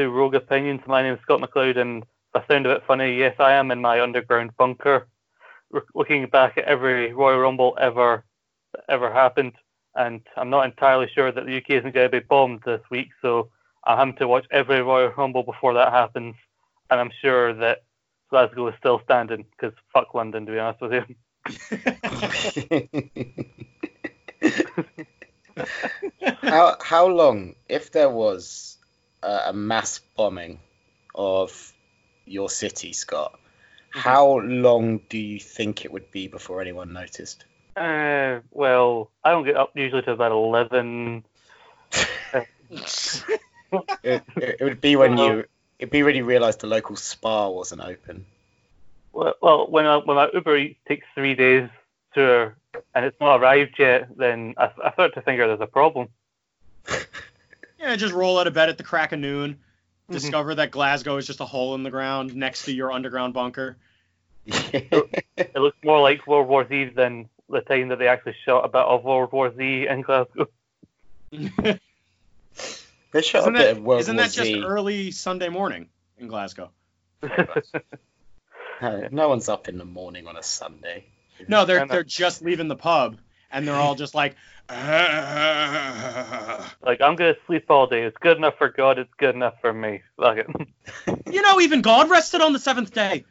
To Rogue Opinions. My name is Scott McLeod, and I sound a bit funny, yes, I am in my underground bunker, r- looking back at every Royal Rumble ever ever happened. And I'm not entirely sure that the UK isn't going to be bombed this week, so I'm having to watch every Royal Rumble before that happens. And I'm sure that Glasgow is still standing because fuck London, to be honest with you. how how long, if there was uh, a mass bombing of your city, Scott, how long do you think it would be before anyone noticed? Uh, well, I don't get up usually to about 11. It, it, it would be when you it'd be when you realised the local spa wasn't open. Well, well when, I, when my Uber Eats takes three days to and it's not arrived yet, then I, I start to think there's a problem. Yeah, just roll out of bed at the crack of noon, Mm-hmm. discover that Glasgow is just a hole in the ground next to your underground bunker. It looks more like World War Z than the time that they actually shot a bit of World War Z in Glasgow. they shot Isn't a bit that, of World isn't War that just Z. early Sunday morning in Glasgow? No, no one's up in the morning on a Sunday. No, they're they're just leaving the pub and they're all just like, "Ah." like, I'm going to sleep all day. It's good enough for God, it's good enough for me. Fuck it. you know, even God rested on the seventh day.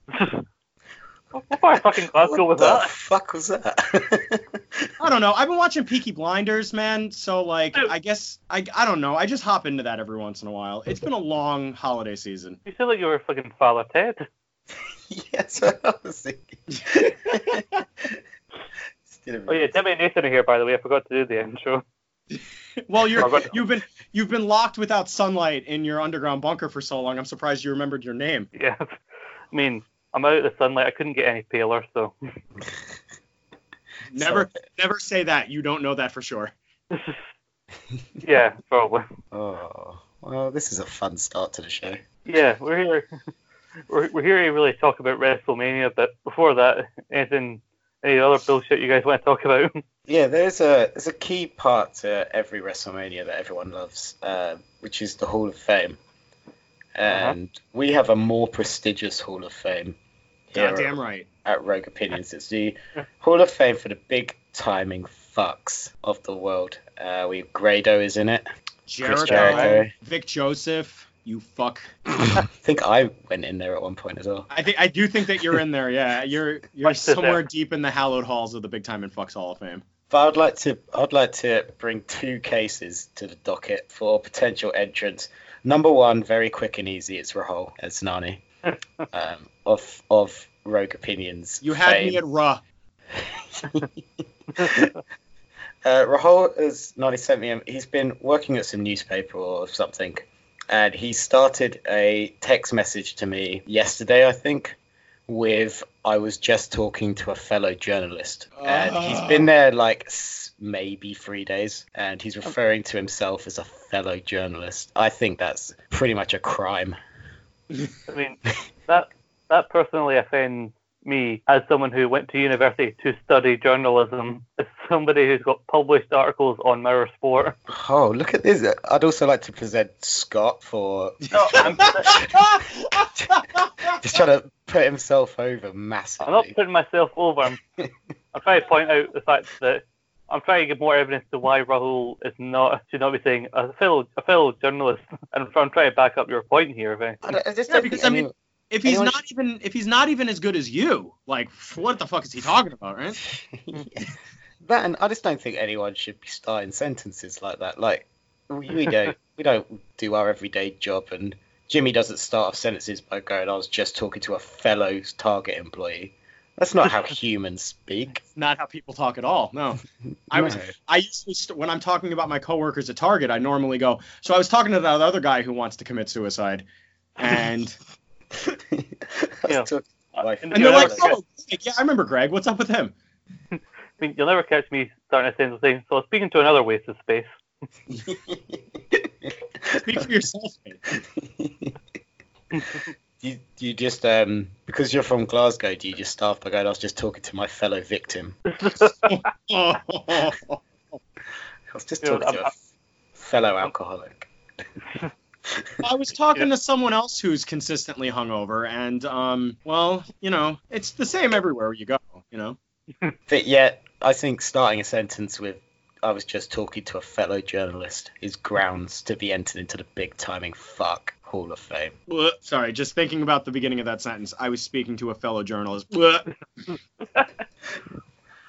What part of fucking Glasgow was what the that? fuck was that? I don't know. I've been watching Peaky Blinders, man. So like, I guess I I don't know. I just hop into that every once in a while. It's been a long holiday season. You sound like you were fucking Father Ted. yes, I was thinking. Still Oh yeah, Debbie and Nathan are here, by the way. I forgot to do the intro. Well, you're oh, I've you've been you've been locked without sunlight in your underground bunker for so long. I'm surprised you remembered your name. Yeah. I mean, I'm out of the sunlight. I couldn't get any paler, so. Never never say that. You don't know that for sure. yeah, probably. Oh, well, this is a fun start to the show. Yeah, we're here. We're, we're here to really talk about WrestleMania, but before that, anything, any other bullshit you guys want to talk about? Yeah, there's a there's a key part to every WrestleMania that everyone loves, uh, which is the Hall of Fame, and we have a more prestigious Hall of Fame. here Goddamn right. at Rogue Opinions. It's the Hall of Fame for the big timing fucks of the world. Uh, we Grado is in it. Jericho, Jericho. Vic Joseph, you fuck. I think I went in there at one point as well. I think I do think that you're in there. Yeah, you're you're somewhere there. deep in the hallowed halls of the Big Time and Fucks Hall of Fame. But I'd like to I'd like to bring two cases to the docket for potential entrance. Number one, very quick and easy, it's Rahul as Nani. um, of of Rogue Opinions. You had fame. me at Ra. Uh, Rahul has Nani sent me him. He's been working at some newspaper or something, and he started a text message to me yesterday, I think, with I was just talking to a fellow journalist, and he's been ah. there like maybe three days, and he's oh. referring to himself as a fellow journalist. I think that's pretty much a crime. I mean, that that personally offends me as someone who went to university to study journalism, as somebody who's got published articles on Mirror Sport. Oh, look at this! I'd also like to present Scott for No, I'm, just trying to put himself over massively. I'm not putting myself over. I'm, I'm trying to point out the fact that I'm trying to give more evidence to why Rahul is not should not be saying a fellow a fellow journalist, and I'm trying to back up your point here. Vince. I, don't- I just Yeah, don't because, think I mean, anyone- If he's not even if he's not even as good as you, like what the fuck is he talking about, right? that and I just don't think anyone should be starting sentences like that. Like we, we don't we don't do our everyday job, and Jimmy doesn't start off sentences by going, "I was just talking to a fellow Target employee." That's not how humans speak. It's Not how people talk at all. No. I was I usually st- when I'm talking about my coworkers at Target, I normally go, "So I was talking to that other guy who wants to commit suicide." And I was Yeah. talking to my And and they're like, "Oh, Greg, yeah, I remember Greg. What's up with him?" I mean, you'll never catch me starting a sentence saying, "So speaking to another waste of space." Speak for yourself, mate. you, you just um because you're from Glasgow, do you just start by going, "I was just talking to my fellow victim"? I was just Yeah, talking to I'm- a fellow alcoholic. I was talking to someone else who's consistently hungover, and um, well, you know, it's the same everywhere you go. You know. But yet, I think starting a sentence with "I was just talking to a fellow journalist" is grounds to be entered into the big timing fuck Hall of Fame. Sorry, just thinking about the beginning of that sentence. I was speaking to a fellow journalist.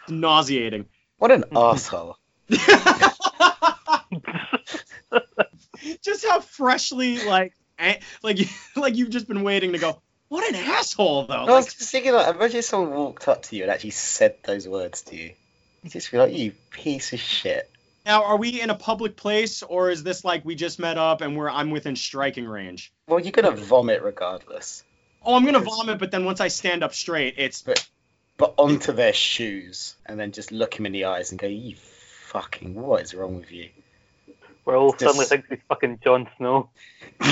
Nauseating. What an asshole! just how freshly like like like you've just been waiting to go. What an asshole though. I Like, was just thinking, like, imagine someone walked up to you and actually said those words to you. You just feel like you piece of shit. now, are we in a public place or is this like we just met up and we're I'm within striking range? Well, you're gonna vomit regardless, Oh, I'm gonna vomit, but then once I stand up straight, it's but onto their shoes, and then just look him in the eyes and go, "You fucking, what is wrong with you?" We're all Just- suddenly thinks he's fucking Jon Snow.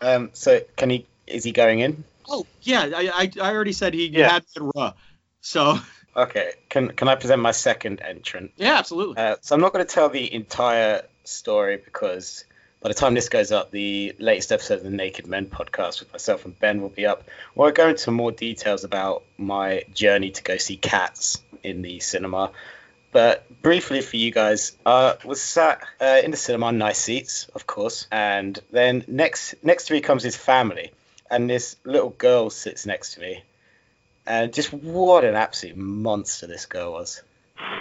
um. So, can he? Is he going in? oh yeah, I I, I already said he Yeah. had said ruh. So Okay. Can Can I present my second entrant? yeah, absolutely. Uh, so I'm not going to tell the entire story because by the time this goes up, the latest episode of the Naked Men podcast with myself and Ben will be up. Where I go into more details about my journey to go see Cats in the cinema. But briefly for you guys, uh, was sat uh, in the cinema, nice seats, of course, and then next next to me comes his family, and this little girl sits next to me, and just what an absolute monster this girl was.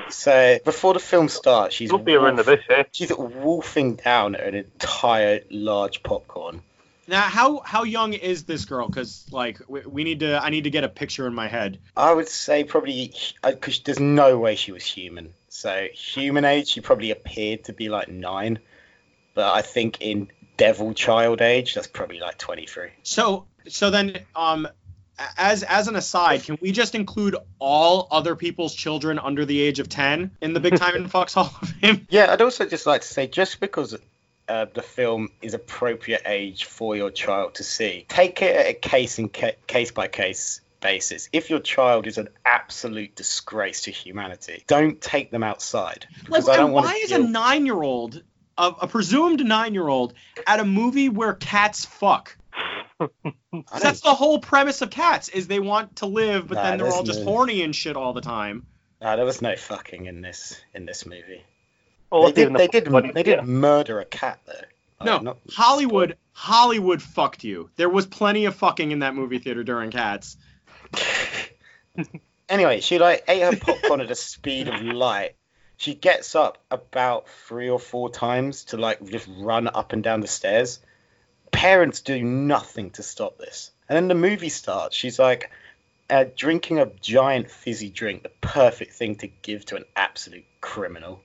So before the film starts, she's wolf- she's wolfing down an entire large popcorn. Now, how how young is this girl? Because like we, we need to, I need to get a picture in my head. I would say probably because there's no way she was human. So human age, she probably appeared to be like nine, but I think in devil child age, that's probably like 23. So so then um as as an aside, can we just include all other people's children under the age of ten in the Big Time and Fox Hall of Fame? Yeah, I'd also just like to say, just because uh, the film is appropriate age for your child to see, take it at a case in ca- case by case basis. If your child is an absolute disgrace to humanity, don't take them outside. Like, I don't want why is a nine-year-old, a, a presumed nine-year-old, at a movie where cats fuck? That's the whole premise of cats is they want to live, but Nah, then they're all just no- horny and shit all the time. No, there was no fucking in this in this movie. Well, they what's even did. the They did. funny- They did yeah. murder a cat though. Like, No, not- Hollywood, Hollywood fucked you. There was plenty of fucking in that movie theater during Cats. anyway, she like ate her popcorn at the speed of light. She gets up about three or four times to like just run up and down the stairs. Parents do nothing to stop this. And then the movie starts. She's like uh, drinking a giant fizzy drink, the perfect thing to give to an absolute criminal.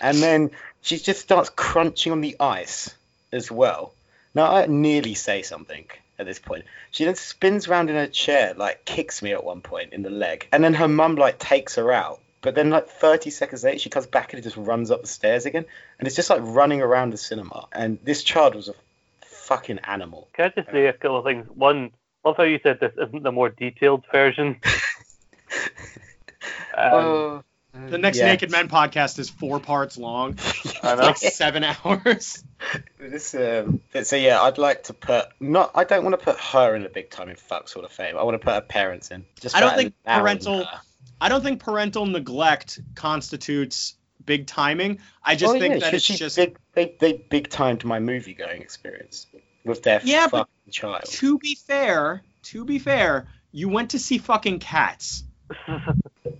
And then she just starts crunching on the ice as well. Now I nearly say something at this point. She then spins around in her chair, like kicks me at one point in the leg, and then her mum like takes her out. But then like 30 seconds later, she comes back and just runs up the stairs again, and it's just like running around the cinema. And this child was a fucking animal. Can I just say a couple of things? One, love how you said this isn't the more detailed version. um, Oh, The next yeah. Naked Men podcast is four parts long, I know. like seven hours. This, um, so yeah, I'd like to put not. I don't want to put her in the big time in fuck sort of fame. I want to put her parents in. Just I don't think parental- her. I don't think parental neglect constitutes big timing. I just Oh, think yeah, that she- it's she just big, they they big timed my movie going experience with their Yeah, fucking child. to be fair, to be fair, you went to see fucking Cats.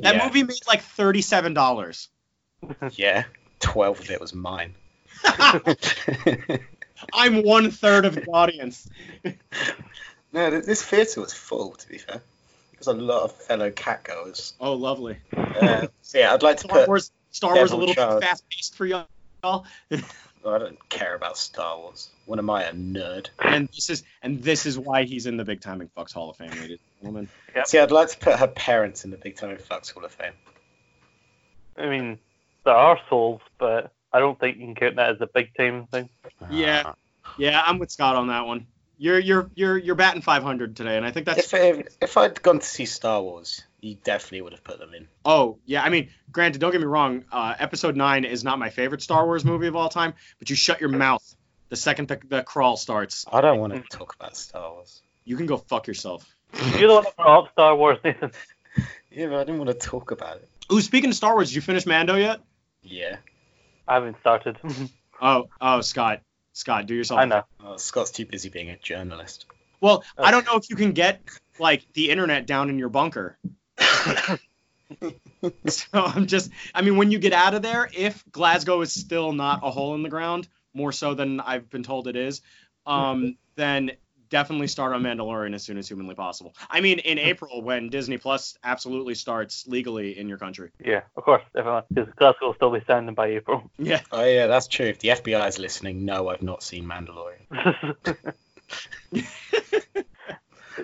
That yeah, movie made like thirty-seven dollars. yeah, twelve of it was mine. I'm one third of the audience. no, this theatre was full. To be fair, there's a lot of fellow cat catgoers. Oh, lovely. Uh, so yeah, I'd like to Star put. Wars, Star Wars, a little Child. too fast-paced for y'all. I don't care about Star Wars. What am I, a nerd? And this is and this is why he's in the Big Time Fucks Hall of Fame, ladies and gentlemen. See, I'd like to put her parents in the Big Time Flux Hall of Fame. I mean, there are souls, but I don't think you can count that as a big time thing. Yeah. Yeah, I'm with Scott on that one. You're you're you're you're batting 500 today, and I think that's. If, if if I'd gone to see Star Wars, you definitely would have put them in. Oh yeah, I mean, granted, don't get me wrong. Uh, episode nine is not my favorite Star Wars movie of all time, but you shut your mouth the second the, the crawl starts. I don't want to talk about Star Wars. You can go fuck yourself. You're the one that brought up Star Wars, Nathan. Yeah, but I didn't want to talk about it. Ooh, speaking of Star Wars, did you finish Mando yet? Yeah. I haven't started. Oh, oh, Scott, Scott, do yourself. I know. Oh, Scott's too busy being a journalist. Well, I don't know if you can get like the internet down in your bunker. so I'm just, I mean, when you get out of there, if Glasgow is still not a hole in the ground, more so than I've been told it is, um, then definitely start on Mandalorian as soon as humanly possible. I mean, in hmm. April when Disney Plus absolutely starts legally in your country. Yeah, of course. Because Glasgow will still be standing by April. Yeah. Oh yeah, that's true. If the FBI is listening, no, I've not seen Mandalorian.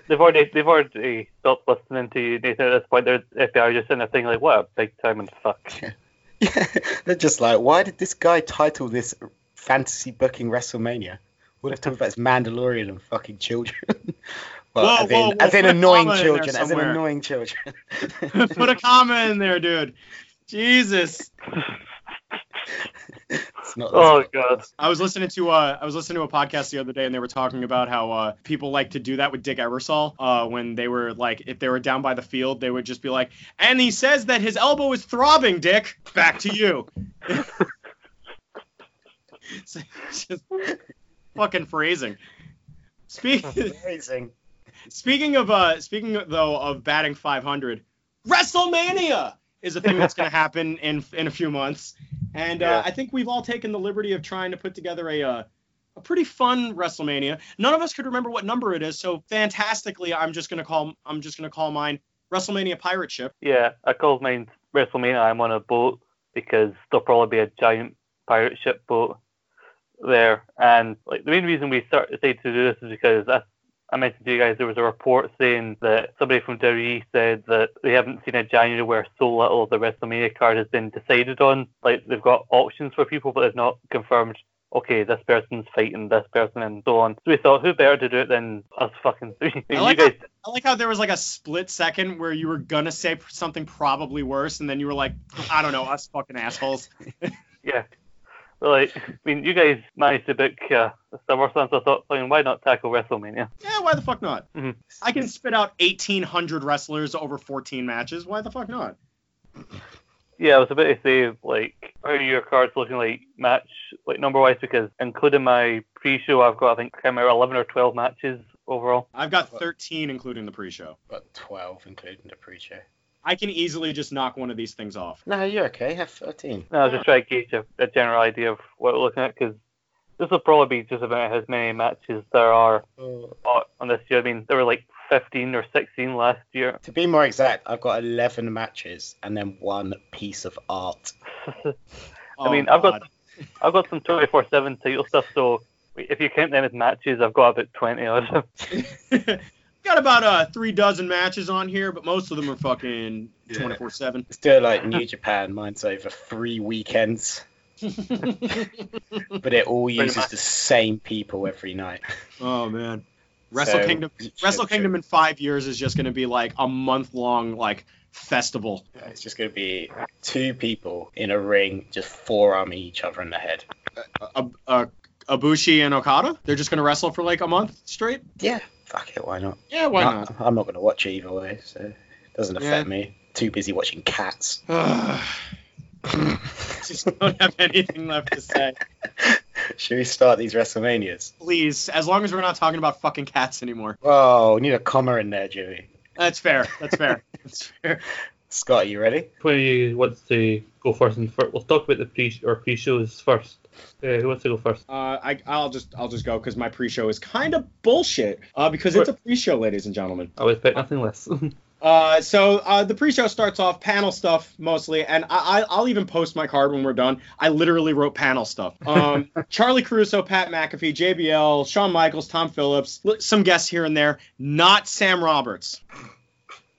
they've already they've already stopped listening to you, Nathan. At this point, they're FBI just in a thing like, "What a big time and fuck." Yeah, they're just like, why did this guy title this fantasy booking WrestleMania? What if talking about his Mandalorian and fucking children? well, Whoa, as in, whoa, whoa, as in annoying comma in children, as in somewhere. annoying children. Put a comma in there, dude. Jesus. It's not Oh god. I was listening to uh, I was listening to a podcast the other day, and they were talking about how uh, people like to do that with Dick Ebersol. Uh, when they were like, if they were down by the field, they would just be like, "And he says that his elbow is throbbing, Dick. Back to you." So, just fucking phrasing. Speak, amazing. speaking of uh, speaking though of batting 500, WrestleMania is a thing that's going to happen in in a few months, and uh, Yeah. I think we've all taken the liberty of trying to put together a uh, a pretty fun WrestleMania. None of us could remember what number it is, so fantastically, I'm just gonna call I'm just gonna call mine WrestleMania Pirate Ship. Yeah, I called mine WrestleMania. I'm on a boat because there'll probably be a giant pirate ship boat there. And like the main reason we start decided to do this is because I, I mentioned to you guys there was a report saying that somebody from WWE said that they haven't seen a January where so little of the WrestleMania card has been decided on. Like they've got options for people, but they've not confirmed. Okay, this person's fighting this person and so on. So we thought, who better to do it than us fucking three? I you like guys, I like how there was like a split second where you were gonna say something probably worse, and then you were like, I don't know, us fucking assholes. Yeah. Well, like, I mean, you guys managed to book uh, SummerSlam, so I thought, I mean, why not tackle WrestleMania? Yeah, why the fuck not? Mhm. I can spit out 1,800 wrestlers over 14 matches. Why the fuck not? Yeah, I was about to say, like, how are your cards looking like match, like, number wise? Because including my pre show, I've got, I think, I can't remember, 11 or 12 matches overall. I've got 13, including the pre-show. But 12, including the pre-show. I can easily just knock one of these things off. No, you're okay. Have 13. No, I was just trying to gauge a, a general idea of what we're looking at, because this will probably be just about as many matches there are Oh. on on this year. I mean, there were like 15 or 16 last year. To be more exact, I've got 11 matches and then one piece of art. Oh, mean, I've got- oh, God. I've got some 24 7 title stuff, so if you count them as matches, I've got about 20 of them. got about uh three dozen matches on here, but most of them are fucking 24 seven. It's still like New Japan. Mine's over three weekends, but it all uses the same people every night. Oh man, Wrestle So, Kingdom. it should- Wrestle Kingdom in five years is just going to be like a month long like festival. should- It's just going to be two people in a ring, just forearming each other in the head. Uh, uh, Ibushi and Okada, they're just going to wrestle for like a month straight. Yeah, fuck it, why not? Yeah, why I- not? I'm not going to watch it either way, so it doesn't affect Yeah. me. Too busy watching cats. just don't have anything left to say. Should we start these WrestleManias? Please, as long as we're not talking about fucking cats anymore. Oh, we need a comma in there, Jimmy. That's fair. That's fair. That's fair. Scott, you ready? Who wants to go first? And we we'll talk about the pre or pre shows first. Uh, who wants to go first? Uh, I, I'll just I'll just go because my pre-show is kind of bullshit. Uh, because it's a pre-show, ladies and gentlemen. I would expect nothing less. Uh, so uh, the pre-show starts off panel stuff mostly, and I, I, I'll even post my card when we're done. I literally wrote panel stuff. Um, Charly Caruso, Pat McAfee, JBL, Shawn Michaels, Tom Phillips, li- some guests here and there. Not Sam Roberts.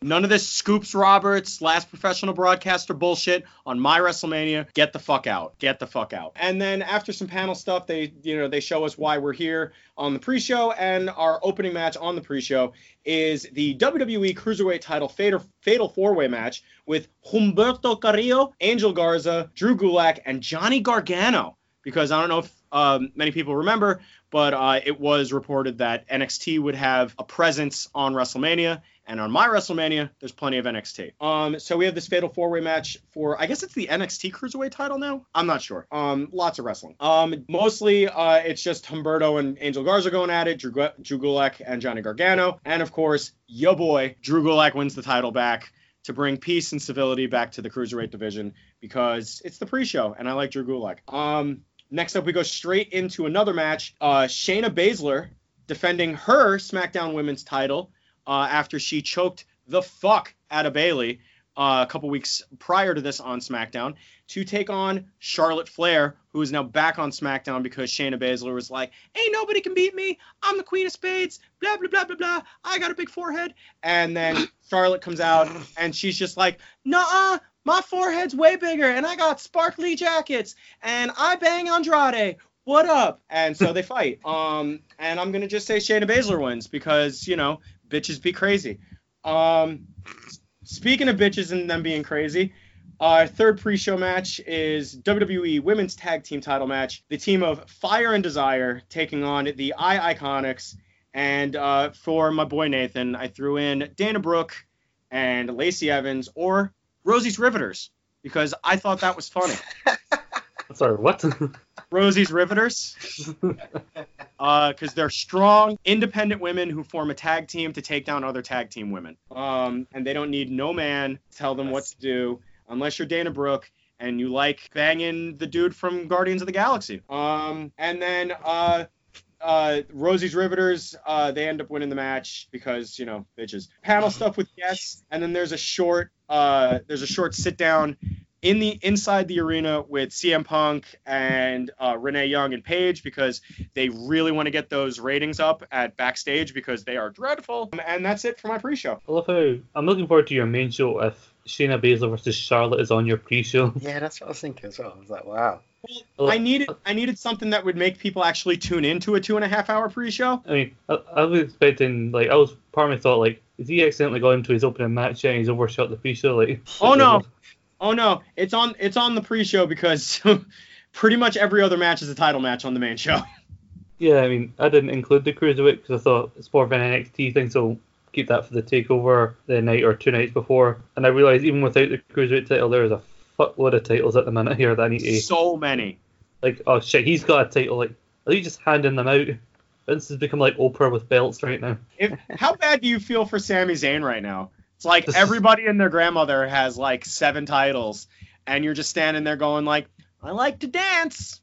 None of this Scoops Roberts, last professional broadcaster bullshit on my WrestleMania. Get the fuck out. Get the fuck out. And then after some panel stuff, they you know they show us why we're here on the pre-show, and our opening match on the pre-show is the WWE Cruiserweight Title Fatal, fatal four-way match with Humberto Carrillo, Angel Garza, Drew Gulak, and Johnny Gargano. Because I don't know if um, many people remember, but uh, it was reported that NXT would have a presence on WrestleMania, and on my WrestleMania, there's plenty of NXT. Um, so we have this fatal four-way match for, I guess it's the NXT Cruiserweight title now. I'm not sure. Um, lots of wrestling. Um, mostly, uh, it's just Humberto and Angel Garza going at it, Drew, Drew Gulak and Johnny Gargano, and of course, yo boy, Drew Gulak wins the title back to bring peace and civility back to the cruiserweight division because it's the pre-show and I like Drew Gulak. Um, next up, we go straight into another match. Uh, Shayna Baszler defending her SmackDown Women's title uh, after she choked the fuck out of Bayley uh, a couple weeks prior to this on SmackDown to take on Charlotte Flair, who is now back on SmackDown because Shayna Baszler was like, "Ain't nobody can beat me. I'm the Queen of Spades." Blah blah blah blah blah. I got a big forehead. And then Charlotte comes out and she's just like, "Nah, my forehead's way bigger, and I got sparkly jackets, and I bang Andrade." What up? And so they fight. Um, and I'm gonna just say Shayna Baszler wins because you know bitches be crazy. Um, speaking of bitches and them being crazy, our third pre-show match is WWE Women's Tag Team Title match. The team of Fire and Desire taking on the I Iconics. And uh, for my boy Nathan, I threw in Dana Brooke and Lacey Evans or Rosie's Riveters because I thought that was funny. Sorry, what? Rosie's Riveters. Because uh, they're strong, independent women who form a tag team to take down other tag team women. Um, and they don't need no man to tell them what to do unless you're Dana Brooke and you like banging the dude from Guardians of the Galaxy. Um, and then uh, uh, Rosie's Riveters, uh, they end up winning the match because you know bitches. Panel stuff with guests, and then there's a short, uh, there's a short sit down in the inside the arena with CM Punk and uh, Renee Young and Paige because they really want to get those ratings up at backstage because they are dreadful. And that's it for my pre-show. I love how I'm looking forward to your main show if Shayna Baszler versus Charlotte is on your pre-show. Yeah, that's what I was thinking as well. I was like, wow. Well, I needed I needed something that would make people actually tune into a two and a half hour pre-show. I mean, I, I was expecting like I was part of me thought like is he accidentally got into his opening match and he's overshot the pre-show like? Oh no, oh no, it's on it's on the pre-show because pretty much every other match is a title match on the main show. Yeah, I mean, I didn't include the cruiserweight because I thought it's more of an NXT thing, so keep that for the takeover the night or two nights before. And I realized even without the cruiserweight title, there is a fuckload of titles at the minute here that I need to. So many. Like, oh shit, he's got a title. Like, are you just handing them out? Vince has become like Oprah with belts right now. If, how bad do you feel for Sami Zayn right now? It's like everybody and their grandmother has like seven titles, and you're just standing there going like, "I like to dance."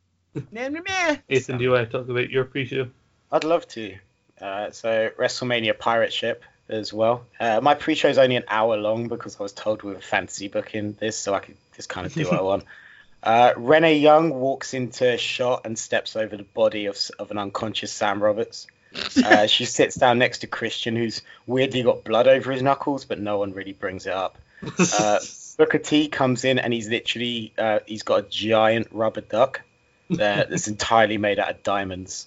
Ethan, do you want to talk about your pre-show? I'd love to. Uh, so WrestleMania Pirate Ship as well. Uh, my pre-show is only an hour long because I was told we were fantasy booking this, so I could just kind of do what I want. Uh, Renee Young walks into a shot and steps over the body of, of an unconscious Sam Roberts. Uh, she sits down next to Christian, who's weirdly got blood over his knuckles, but no one really brings it up. Uh, Booker T comes in and he's literally uh, he's got a giant rubber duck that's entirely made out of diamonds.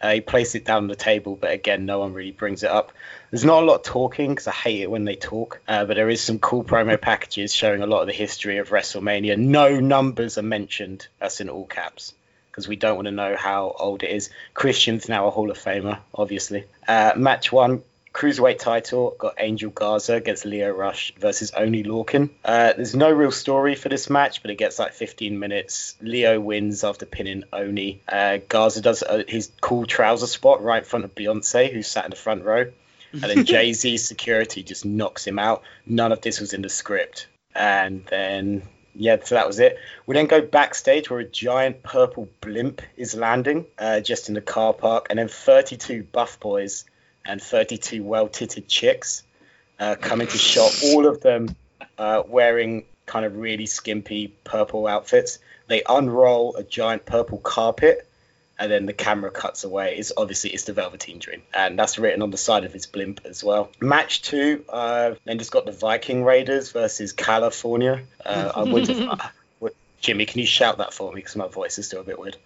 Uh, he placed it down on the table, but again, no one really brings it up. There's not a lot of talking because I hate it when they talk, uh, but there is some cool promo packages showing a lot of the history of WrestleMania. No numbers are mentioned. That's in all caps because we don't want to know how old it is. Christian's now a Hall of Famer, obviously. Uh, match one, cruiserweight title got Angel Garza against Lio Rush versus Oney Lorcan. Uh, there's no real story for this match, but it gets like 15 minutes. Lio wins after pinning Oney. Uh, Garza does uh, his cool trouser spot right in front of Beyonce, who sat in the front row. And then Jay Z's security just knocks him out. None of this was in the script. And then yeah, so that was it. We then go backstage where a giant purple blimp is landing uh, just in the car park, and then 32 buff boys and 32 well titted chicks uh, come into shot, all of them uh, wearing kind of really skimpy purple outfits. They unroll a giant purple carpet and then the camera cuts away. It's obviously it's the Velveteen Dream, and that's written on the side of his blimp as well. Match two, uh, then just got the Viking Raiders versus California. Uh, I would have. uh, Jimmy, can you shout that for me? Because my voice is still a bit weird.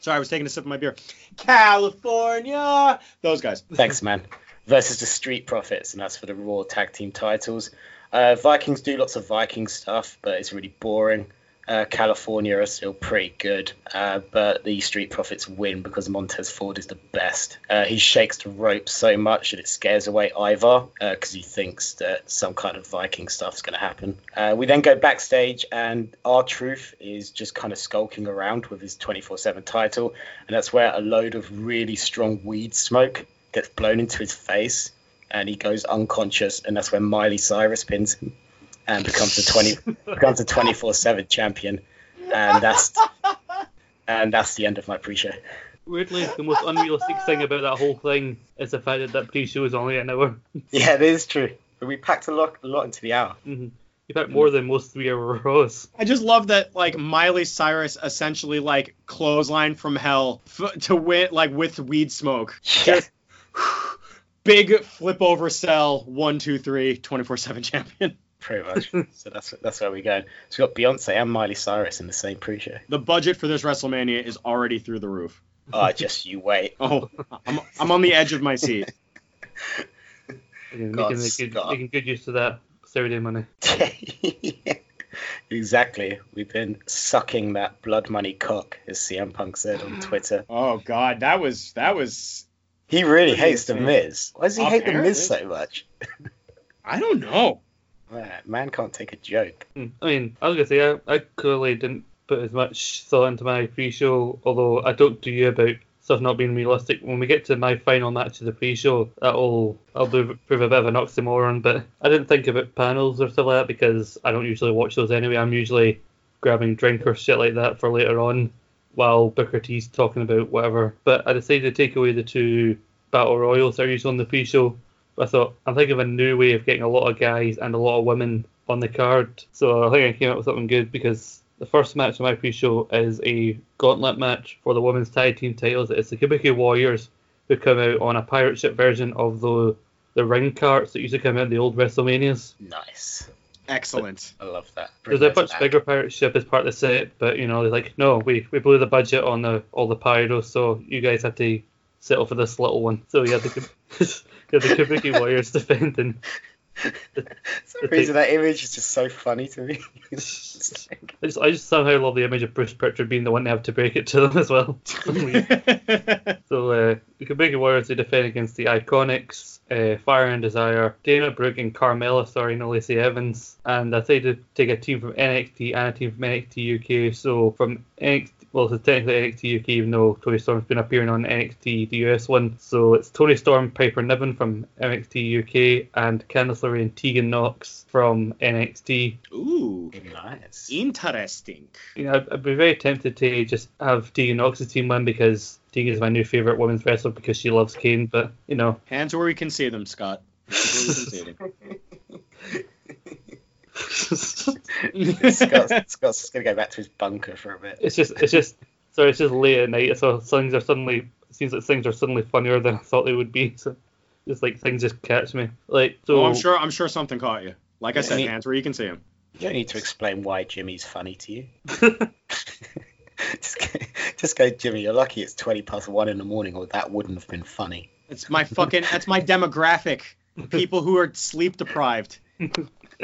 Sorry, I was taking a sip of my beer. California. Those guys. Thanks, man. Versus the Street Profits, and that's for the Raw Tag Team titles. Uh, Vikings do lots of Viking stuff, but it's really boring. Uh, California are still pretty good, uh, but the Street Profits win because Montez Ford is the best. Uh, he shakes the rope so much that it scares away Ivar because he thinks that some kind of Viking stuff's going to happen. Uh, we then go backstage, and R Truth is just kind of skulking around with his 24 7 title, and that's where a load of really strong weed smoke gets blown into his face and he goes unconscious and that's when Miley Cyrus pins him and becomes a 20 becomes a 24/7 champion and that's and that's the end of my pre-show. Weirdly, the most unrealistic thing about that whole thing is the fact that that pre-show is only an hour. Yeah, it is true. But we packed a lot a lot into the hour. hmm You packed more than most three-hour Raws. I just love that like Miley Cyrus essentially like clothesline from hell f- to win like with weed smoke. Yeah. Just big flip over cell one two three 24/7 champion. Pretty much. so that's that's where we go. So we've got Beyonce and Miley Cyrus in the same pre-show. The budget for this WrestleMania is already through the roof. Oh, just you wait. Oh, I'm I'm on the edge of my seat. Again, God, making, good, making good use of that Saturday money. exactly. We've been sucking that blood money cock, as CM Punk said on Twitter. Oh God, that was that was He really hates the insane. Miz. Why does he hate the Miz so much? I don't know. Man, can't take a joke. Hmm. I mean, I was gonna say I, I clearly didn't put as much thought into my pre-show, although I talked to you about stuff not being realistic. When we get to my final match of the pre-show, that'll I'll do, prove a bit of an oxymoron. But I didn't think about panels or stuff like that because I don't usually watch those anyway. I'm usually grabbing drink or shit like that for later on while Booker T's talking about whatever. But I decided to take away the two battle royals that are usually on the pre-show. I thought I'm thinking of a new way of getting a lot of guys and a lot of women on the card. So I think I came up with something good because the first match of my pre-show is a gauntlet match for the women's tag team titles. It's the Kabuki Warriors who come out on a pirate ship version of the the ring carts that used to come out in the old WrestleManias. Nice. Excellent. I love that. There's Bring a much back. bigger pirate ship as part of the set, but you know they're like, no, we, we blew the budget on the all the pyros, so you guys have to settle for this little one. So you had the had the Kabuki Warriors defending. Some reason, that image is just so funny to me. I just I just somehow love the image of Bruce Pritchard being the one to have to break it to them as well. For some reason. So uh, the Kabuki Warriors they defend against the Iconics, uh, Fire and Desire, Dana Brooke and Carmella, sorry, no Lacey Evans, and I decided to take a team from NXT and a team from NXT UK. So from NXT, well, it's technically NXT UK, even though Toni Storm's been appearing on NXT, the US one. So it's Toni Storm, Piper Niven from NXT UK, and Candice LeRae and Tegan Nox from NXT. Ooh, nice. interesting. You know, I'd, I'd be very tempted to just have Tegan Nox's team win because Tegan is my new favorite women's wrestler because she loves Kane. But you know, Hands where we can see them, Scott. Hands where we can see them. Scott's, Scott's gonna go back to his bunker for a bit. it's just it's just sorry, it's just late at night, so things are suddenly it seems like things are suddenly funnier than I thought they would be. So just like things just catch me. Like so, oh, I'm sure. I'm sure something caught you. Like I said, Yeah. hands where you can see them. You don't need to explain why Jimmy's funny to you. just, go, just go, Jimmy. You're lucky it's twenty past one in the morning, or that wouldn't have been funny. It's my fucking. That's my demographic. People who are sleep deprived.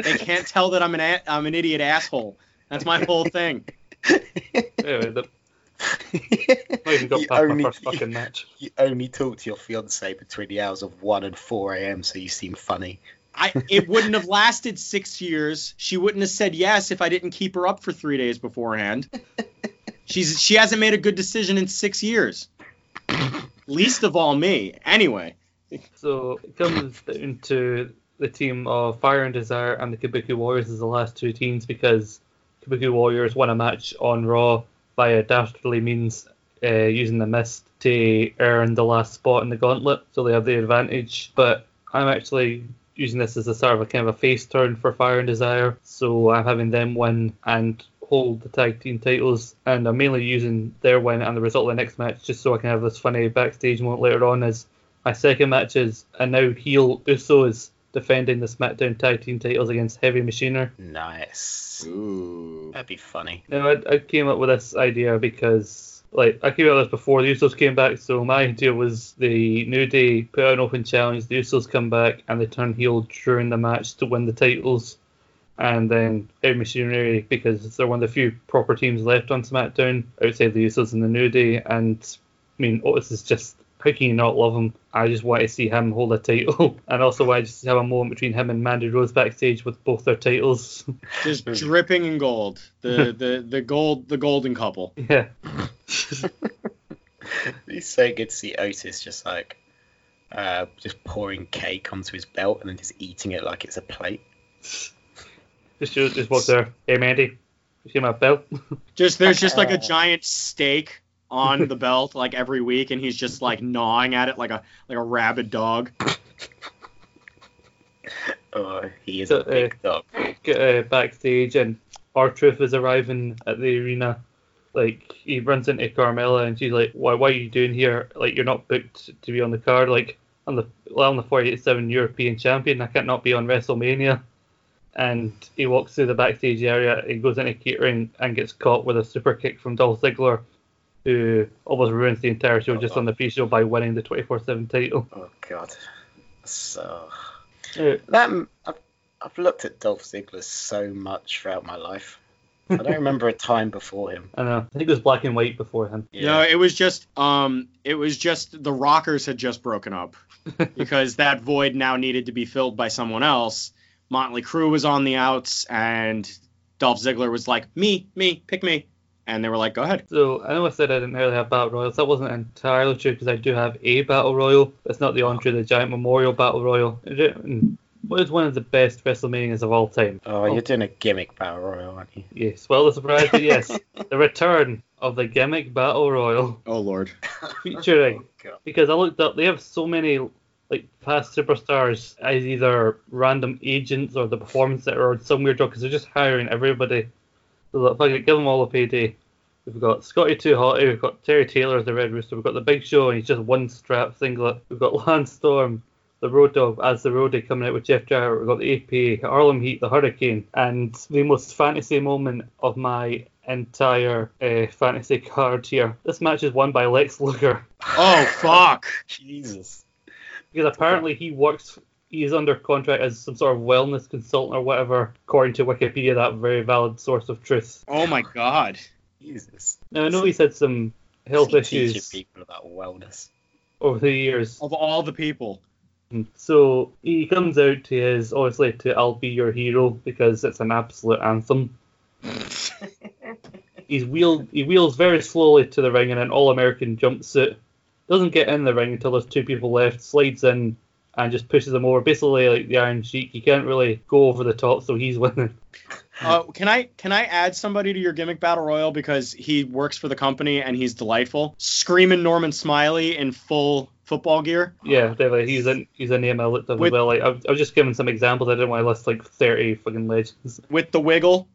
They can't tell that I'm an a- I'm an idiot asshole. That's my whole thing. anyway, the, not even got you, only, my first fucking match. you only talk to your fiance between the hours of one and four a.m., so you seem funny. I it wouldn't have lasted six years. She wouldn't have said yes if I didn't keep her up for three days beforehand. She's she hasn't made a good decision in six years. Least of all me. Anyway. So it comes down to the team of Fire and Desire and the Kabuki Warriors as the last two teams because Kabuki Warriors won a match on Raw via dastardly means uh, using the mist to earn the last spot in the gauntlet, so they have the advantage. But I'm actually using this as a sort of a kind of a face turn for Fire and Desire, so I'm having them win and hold the tag team titles, and I'm mainly using their win and the result of the next match just so I can have this funny backstage moment later on. As my second match is a now heel Usos defending the SmackDown tag team titles against Heavy Machinery. Nice. Ooh. That'd be funny. Now, I, I came up with this idea because, like, I came up with this before the Usos came back. So my idea was the New Day put out an open challenge, the Usos come back, and they turn heel during the match to win the titles. And then Heavy Machinery, because they're one of the few proper teams left on SmackDown outside the Usos and the New Day. And I mean, oh, Otis is just how can you not love him? I just want to see him hold a title, and also I just have a moment between him and Mandy Rose backstage with both their titles. Just dripping in gold. The the the gold the golden couple. yeah, It's so good to see Otis just like uh, just pouring cake onto his belt and then just eating it like it's a plate. just just walk there. Hey Mandy, you see my belt? Just there's just like a giant steak on the belt like every week, and he's just like gnawing at it like a like a rabid dog. Oh, he is So, a big dog. Get uh, backstage and R Truth is arriving at the arena. Like he runs into Carmella and she's like, "Why? Why are you doing here? Like you're not booked to be on the card. Like I'm the well, I'm the 47 European champion. I can't not be on WrestleMania." And he walks through the backstage area. He goes into catering and gets caught with a super kick from Dolph Ziggler, who almost ruins the entire show just on the pre-show by winning the 24/7 title. Oh god. So Uh, that I've, I've looked at Dolph Ziggler so much throughout my life. I don't remember a time before him. I know. I think it was black and white before him. No, it was just um it was just the Rockers had just broken up because that void now needed to be filled by someone else. Motley Crue was on the outs and Dolph Ziggler was like, "Me, me, pick me." And they were like, "Go ahead." So I know I said I didn't really have battle royals. That wasn't entirely true because I do have a battle royal. It's not the Andre the Giant Memorial Battle Royal. Hmm, what is one of the best WrestleManias of all time? Oh, you're doing a gimmick battle royal, aren't you? Yes. Well, the surprise, but yes, the return of the gimmick battle royal Oh lord. featuring Oh, because I looked up. They have so many like past superstars as either random agents or the performance that are on some weird job because they're just hiring everybody. So look, fuck it, give them all a payday. We've got Scotty Too Hotty, we've got Terry Taylor as the Red Rooster, we've got the Big Show and he's just one strap singlet. We've got Lance Storm, the Road Dog as the roadie coming out with Jeff Jarrett. We've got the APA, Harlem Heat, the Hurricane, and the most fantasy moment of my entire uh, fantasy card here. This match is won by Lex Luger Oh fuck. Jesus. because apparently he works he's under contract as some sort of wellness consultant or whatever according to wikipedia that very valid source of truth Oh my god. Jesus. now i know he's had some health He teaches issues people about wellness. over the years Of all the people. Mm, so he comes out to his obviously to i'll be your hero because it's an absolute anthem he's wheeled he wheels very slowly to the ring in an all-american jumpsuit doesn't get in the ring until there's two people left slides in and just pushes them over basically like the iron sheik he can't really go over the top so he's winning Uh, can I can I add somebody to your gimmick battle royal because he works for the company and he's delightful? Screaming Norman Smiley in full football gear. Yeah, definitely. He's in he's a name I looked up With- as well. Like I was, I was just giving some examples. I didn't want to list like thirty fucking legends. with the wiggle.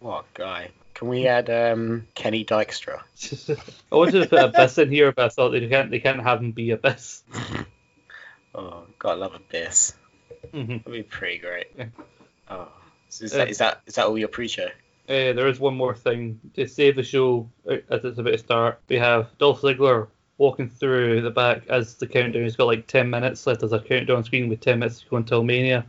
What guy. Can we add um, Kenny Dykstra? I wanted to put Abyss in here, but I thought they can't they can't have him be Abyss. Oh, gotta love Abyss. hmm That'd be pretty great. Yeah. Oh, so is Uh, that is that is that all your pre-show? Uh, there is one more thing to save the show uh, as it's about to start. We have Dolph Ziggler walking through the back as the countdown. He's got like ten minutes left. as a countdown screen with ten minutes to go until Mania.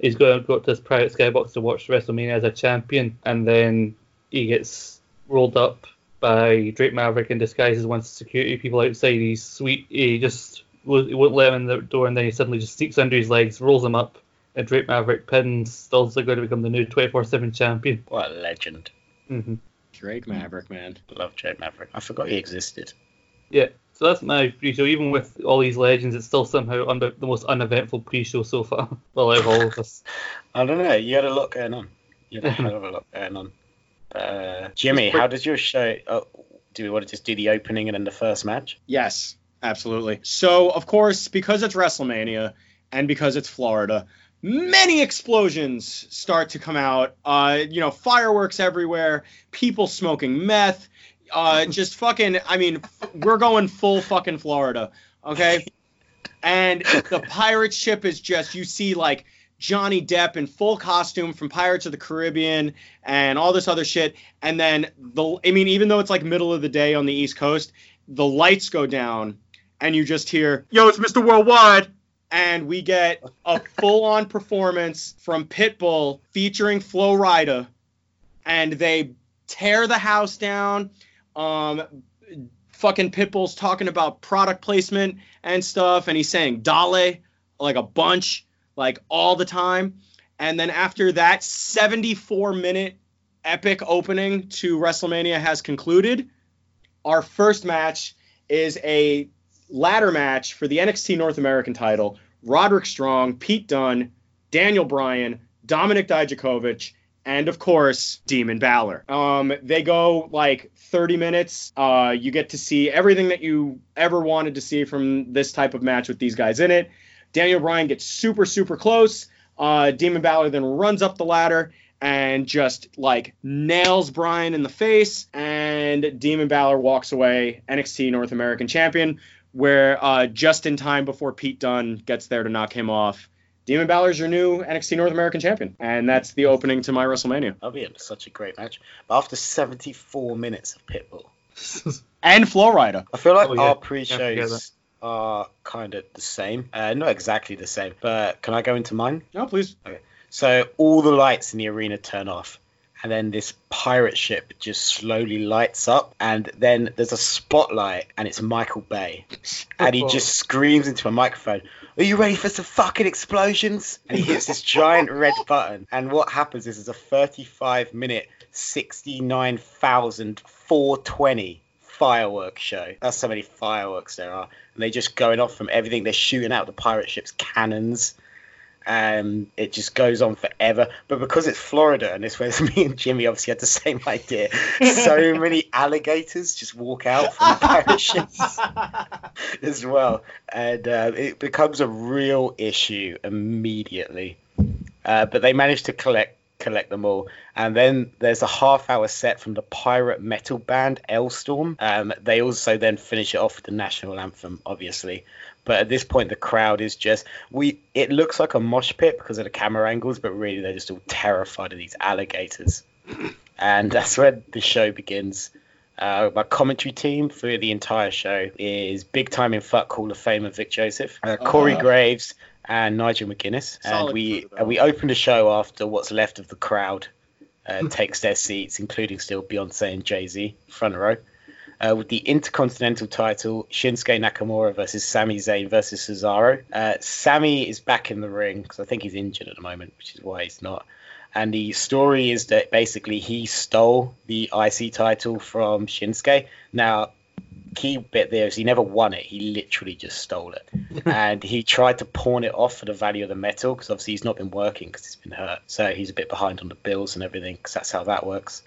He's going to go to his private skybox to watch WrestleMania as a champion, and then he gets rolled up by Drake Maverick in disguise as one of the security people outside. He's sweet. He just he won't let him in the door, and then he suddenly just sneaks under his legs, rolls him up, and Drake Maverick pins Dolph Ziggler to become the new 24/7 champion. What a legend. Mm-hmm. Drake Maverick, man. Love Jake Maverick. I forgot he existed. Yeah, so that's my pre-show. Even with all these legends, it's still somehow under the most uneventful pre-show so far. Well, out of all of us. I don't know. You had a lot going on. You had a a lot going on. Uh, Jimmy, how does your show? Oh, do we want to just do the opening and then the first match? Yes, absolutely. So, of course, because it's WrestleMania and because it's Florida, many explosions start to come out. Uh, you know, fireworks everywhere, people smoking meth. Uh, just fucking. I mean, f- we're going full fucking Florida, okay? And the pirate ship is just. You see like Johnny Depp in full costume from Pirates of the Caribbean and all this other shit. And then the. I mean, even though it's like middle of the day on the East Coast, the lights go down, and you just hear, "Yo, it's Mr. Worldwide." and we get a full-on performance from Pitbull featuring Flo Rida, and they tear the house down. Um, fucking Pitbull's talking about product placement and stuff, and he's saying "Dale" like a bunch, like all the time. And then after that 74-minute epic opening to WrestleMania has concluded, our first match is a ladder match for the NXT North American title. Roderick Strong, Pete Dunne, Daniel Bryan, Dominik Dijakovic, and of course Demon Balor. Um, they go like 30 minutes. Uh, you get to see everything that you ever wanted to see from this type of match with these guys in it. Daniel Bryan gets super super close. Uh, Demon Balor then runs up the ladder and just like nails Bryan in the face, and Demon Balor walks away NXT North American Champion where uh, just in time before Pete Dunne gets there to knock him off, Demon Balor's your new NXT North American champion, and that's the opening to my WrestleMania. That'll be such a great match. But after 74 minutes of Pitbull, and Flo Rida, I feel like Oh, yeah. our Yeah, pre-shows are kind of the same. Uh, not exactly the same, but can I go into mine? no, please. Okay. So all the lights in the arena turn off, and then this pirate ship just slowly lights up, and then there's a spotlight, and it's Michael Bay, and he oh. just screams into a microphone, "Are you ready for some fucking explosions?" And he hits this giant red button, and what happens is it's a 35 minute, 69,420 fireworks show. That's how many fireworks there are, and they're just going off from everything. They're shooting out the pirate ship's cannons and it just goes on forever. But because it's Florida, and this was me and Jimmy obviously had the same idea, so many alligators just walk out from ships as well, and uh, it becomes a real issue immediately. Uh, but they managed to collect collect them all, and then there's a half hour set from the pirate metal band Alestorm. Um, they also then finish it off with the national anthem, obviously. But at this point, the crowd is just we. It looks like a mosh pit because of the camera angles, but really they're just all terrified of these alligators, and that's where the show begins. Uh, my commentary team for the entire show is big time in fuck Hall of Famer Vic Joseph, uh, Corey Uh-huh. Graves, and Nigel McGuinness. Solid and we and we opened the show after what's left of the crowd uh, takes their seats, including still Beyonce and Jay Z, front row. Uh, with the Intercontinental title, Shinsuke Nakamura versus Sami Zayn versus Cesaro. Uh, Sami is back in the ring because I think he's injured at the moment, which is why he's not. And the story is that basically he stole the IC title from Shinsuke. Now, key bit there is he never won it. He literally just stole it. and he tried to pawn it off for the value of the metal because obviously he's not been working because he's been hurt. So he's a bit behind on the bills and everything because that's how that works.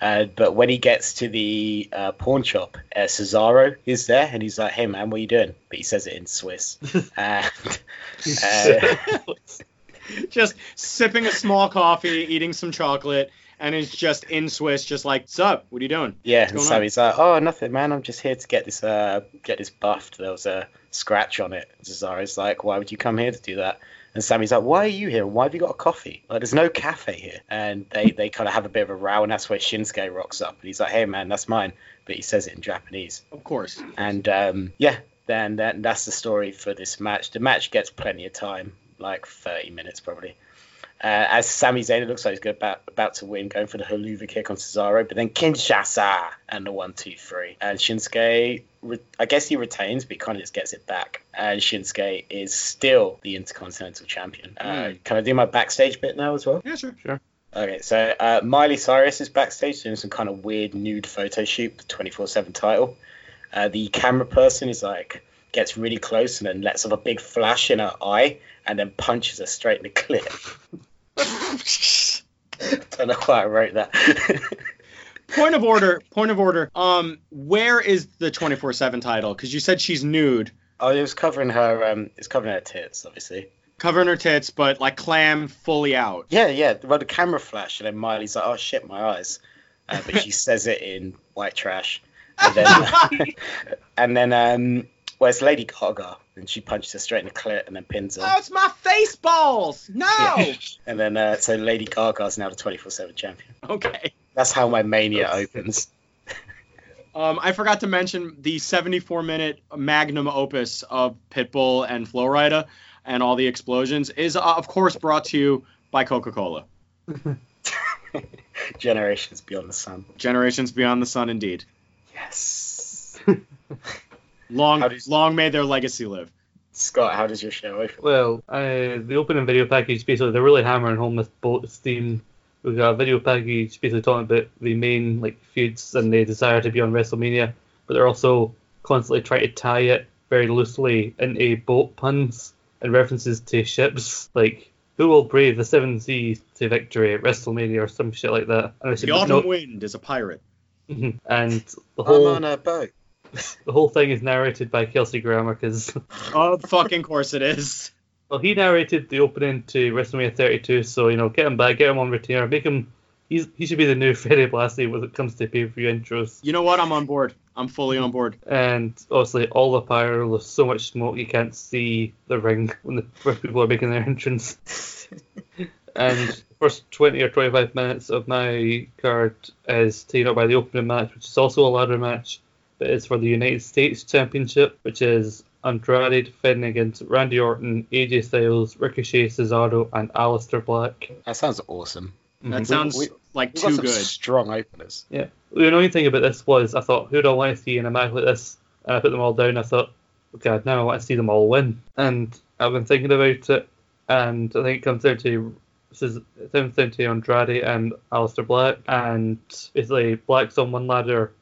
Uh, but when he gets to the uh, pawn shop, uh, Cesaro is there and he's like, hey man, what are you doing? But he says it in Swiss. and, uh, just sipping a small coffee, eating some chocolate, and it's just in Swiss, just like, "Sup? What are you doing?" Yeah, and so on? he's like, "Oh, nothing, man. I'm just here to get this uh get this buffed. There was a scratch on it." Cesaro's like, "Why would you come here to do that?" And Sami's like, "Why are you here? Why have you got a coffee? Like, there's no cafe here." And they they kind of have a bit of a row, and that's where Shinsuke rocks up, and he's like, "Hey, man, that's mine," but he says it in Japanese. Of course. And um, yeah, then that, that's the story for this match. The match gets plenty of time, like 30 minutes probably. Uh, as Sami Zayn, it looks like he's about, about to win, going for the Helluva kick on Cesaro, but then Kinshasa and the one, two, three. And Shinsuke, re- I guess he retains, but he kind of just gets it back. And Shinsuke is still the Intercontinental Champion. Uh, Mm. Can I do my backstage bit now as well? Yeah, sure. Sure. Okay, so uh, Miley Cyrus is backstage doing some kind of weird nude photo shoot, the 24 7 title. Uh, the camera person is like, gets really close and then lets off a big flash in her eye and then punches her straight in the clit. Don't know why I wrote that. Point of order. Point of order. Um, where is the 24/7 title? Because you said she's nude. oh, it was covering her, um, it's covering her tits, obviously. covering her tits, but like clam fully out. Yeah, yeah. Well, the camera flash, and then Miley's like, "Oh shit, my eyes," uh, but she says it in white trash. And then, and then, um, where's Lady Gaga? And she punches her straight in the clit and then pins her. Oh, it's my face balls. No. Yeah. And then, uh, so Lady Gaga's now the 24/7 champion. okay. That's how my mania opens. Um, I forgot to mention the 74 minute magnum opus of Pitbull and Flo Rida and all the explosions is, uh, of course, brought to you by Coca Cola. Generations beyond the sun. Generations beyond the sun, indeed. Yes. Long, How does- long may their legacy live. Scott, how does your show open? Well, uh, the opening video package basically they're really hammering home this boat theme. We've got a video package basically talking about the main like feuds and the desire to be on WrestleMania, but they're also constantly trying to tie it very loosely into boat puns and references to ships like who will brave the seven seas to victory at WrestleMania or some shit like that. And, it's The autumn no- wind is a pirate. And the I'm whole on a boat. the whole thing is narrated by Kelsey Grammer because Of oh, fucking course it is. Well, he narrated the opening to WrestleMania 32, so you know, get him back, get him on retainer, make him. He's he should be the new Freddie Blassie when it comes to pay per view intros. You know what? I'm on board. I'm fully on board. And obviously, all the pyro, there's so much smoke you can't see the ring when the where people are making their entrance. and first 20 or 25 minutes of my card is taken up by the opening match, which is also a ladder match, but it's for the United States Championship, which is Andrade defending against Randy Orton, AJ Styles, Ricochet, Cesaro, and Aleister Black. That sounds awesome. That Mhm. sounds we- like We've got too some good. strong openers. Yeah. The annoying thing about this was I thought, who do I want to see in a match like this? And I put them all down. I thought, God, now I want to see them all win. And I've been thinking about it, and I think it comes down to this is it comes down to Andrade and Aleister Black, and basically Black's on one ladder,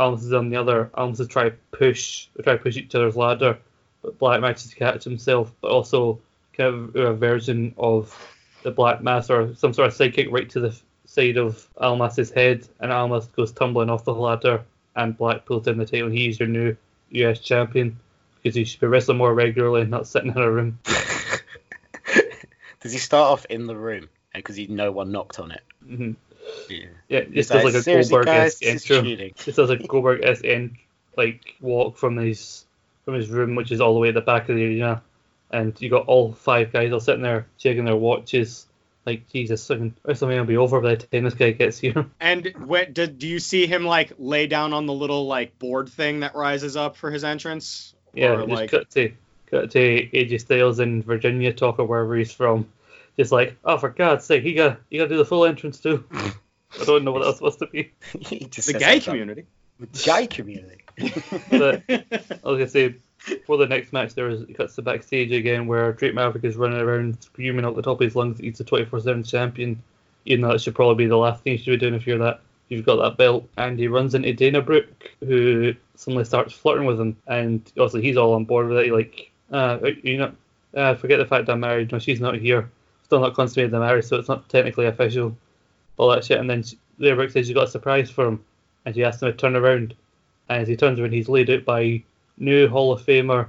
Almas is on the other. Almas is trying to push, try to push each other's ladder, but Black manages to catch himself, but also kind of a version of the Black Mass or some sort of sidekick right to the side of Almas's head, and Almas goes tumbling off the ladder, and Black pulls in the title. and He's your new US champion because he should be wrestling more regularly and not sitting in a room. Does he start off in the room? Because he no one knocked on it. hmm Yeah. Yeah, He's does like a "Seriously, Goldberg esque this is intro. cheating." Does a Goldberg esque end like walk from his from his room, which is all the way at the back of the arena, and you got all five guys all sitting there checking their watches. Like Jesus, fucking WrestleMania will be over by the time this guy gets here. And when, do, do you see him like lay down on the little like board thing that rises up for his entrance? Yeah, Or, just like cut to cut to AJ Styles in Virginia talk or wherever he's from. Just like, oh for God's sake, he got you got to do the full entrance too. I don't know what that's supposed to be. He just the gay community. The gay community. But I was gonna say for the next match there is was it cuts to backstage again where Drake Maverick is running around screaming out the top of his lungs that he's a twenty four seven champion. Even though that should probably be the last thing you should be doing if you're that you've got that belt. And he runs into Dana Brooke who suddenly starts flirting with him and obviously he's all on board with it. He like, uh you know uh, forget the fact I'm married, no she's not here. Still not consummated the marriage, so it's not technically official. All that shit and then she, Dana Brooke says you got a surprise for him and she asks him to turn around and as he turns around he's laid out by new Hall of Famer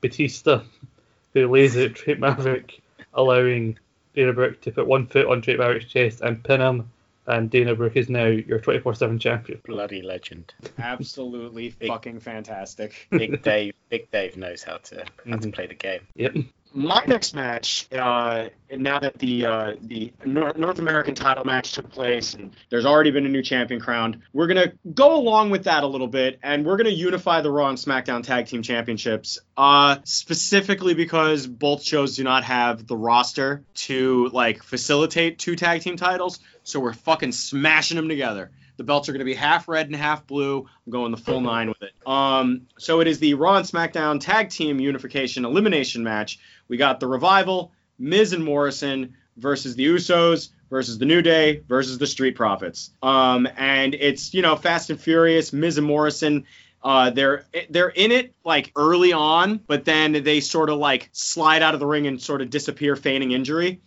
Batista, who lays out Drake Maverick, allowing Dana Brooke to put one foot on Drake Maverick's chest and pin him. And Dana Brooke is now your 24 7 champion. Bloody legend. Absolutely fucking fantastic. Big Dave. Big Dave knows how to how to Mhm. play the game. Yep. My next match, uh, now that the uh, the Nor- North American title match took place, and There's already been a new champion crowned. We're gonna go along with that a little bit, and we're gonna unify the Raw and SmackDown Tag Team Championships. Uh, specifically because both shows do not have the roster to like facilitate two tag team titles, so we're fucking smashing them together. The belts are gonna be half red and half blue. I'm going the full nine with it. Um, so it is the Raw and SmackDown Tag Team Unification Elimination match. We got the Revival, Miz and Morrison versus the Usos versus the New Day versus the Street Profits. Um, and it's you know Fast and Furious, Miz and Morrison. Uh, they're they're in it like early on, but then they sort of like slide out of the ring and sort of disappear, feigning injury.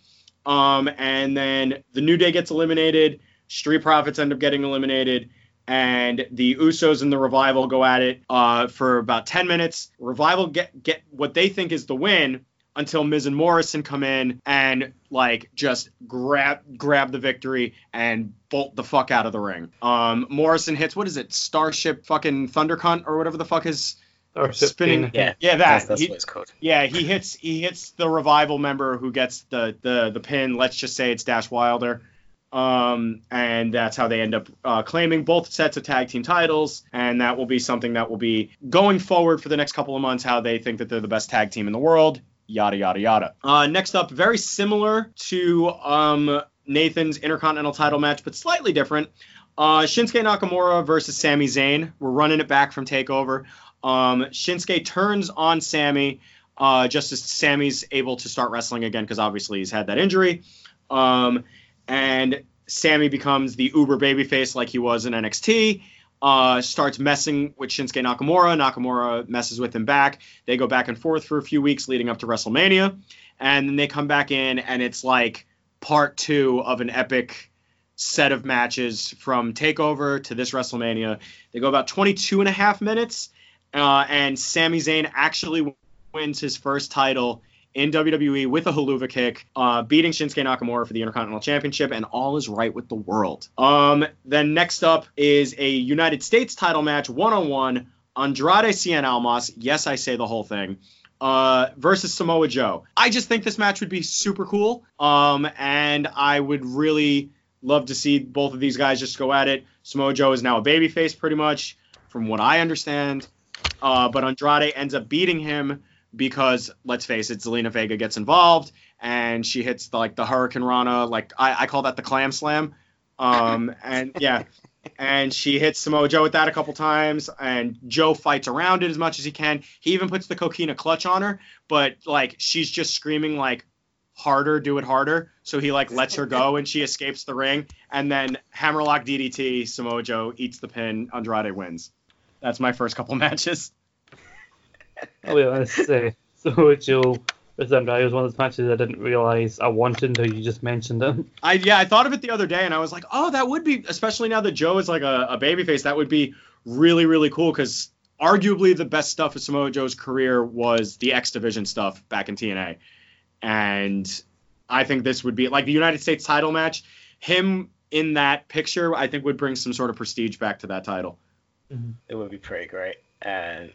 Um, and then the New Day gets eliminated. Street Profits end up getting eliminated. And the Usos and the Revival go at it uh, for about 10 minutes. Revival get get what they think is the win, until Miz and Morrison come in and like just grab grab the victory and bolt the fuck out of the ring. Um, Morrison hits what is it? Starship fucking Thunder Cunt or whatever the fuck is Starship spinning. Pain. Yeah, Yeah, that. that's, that's He- what it's called. yeah, he hits he hits the revival member who gets the the the pin. Let's just say it's Dash Wilder. Um, and that's how they end up uh, claiming both sets of tag team titles, and that will be something that will be going forward for the next couple of months. How they think that they're the best tag team in the world, yada yada yada. Uh, next up, very similar to um, Nathan's Intercontinental title match, but slightly different. Uh, Shinsuke Nakamura versus Sami Zayn. We're running it back from Takeover. Um, Shinsuke turns on Sami uh, just as Sami's able to start wrestling again because obviously he's had that injury. Um, and Sami becomes the uber babyface like he was in NXT. Uh, starts messing with Shinsuke Nakamura. Nakamura messes with him back. They go back and forth for a few weeks leading up to WrestleMania. And then they come back in, and it's like part two of an epic set of matches from TakeOver to this WrestleMania. They go about 22 and a half minutes. Uh, and Sami Zayn actually wins his first title in WWE with a helluva kick, uh, beating Shinsuke Nakamura for the Intercontinental Championship, and all is right with the world. Um, then next up is a United States title match, one on one, Andrade Cien Almas. Yes, I say the whole thing. Uh, versus Samoa Joe. I just think this match would be super cool. Um, and I would really love to see both of these guys just go at it. Samoa Joe is now a babyface, pretty much, from what I understand. Uh, but Andrade ends up beating him because let's face it, Zelina Vega gets involved and she hits the, like the Hurricane Rana, like I, I call that the clam slam. Um, and yeah, and she hits Samoa Joe with that a couple times, and Joe fights around it as much as he can. He even puts the coquina clutch on her, but like she's just screaming like harder, do it harder. So he like lets her go and she escapes the ring, and then hammerlock DDT, Samoa Joe eats the pin, Andrade wins. That's my first couple matches. I'll be honest. Uh, so Joe versus Andrade was one of those matches I didn't realize I wanted until you just mentioned it. I yeah, I thought of it the other day, and I was like, oh, that would be, especially now that Joe is like a, a babyface, that would be really really cool because arguably the best stuff of Samoa Joe's career was the X Division stuff back in TNA, and I think this would be like the United States title match. Him in that picture, I think would bring some sort of prestige back to that title. It would be pretty great. And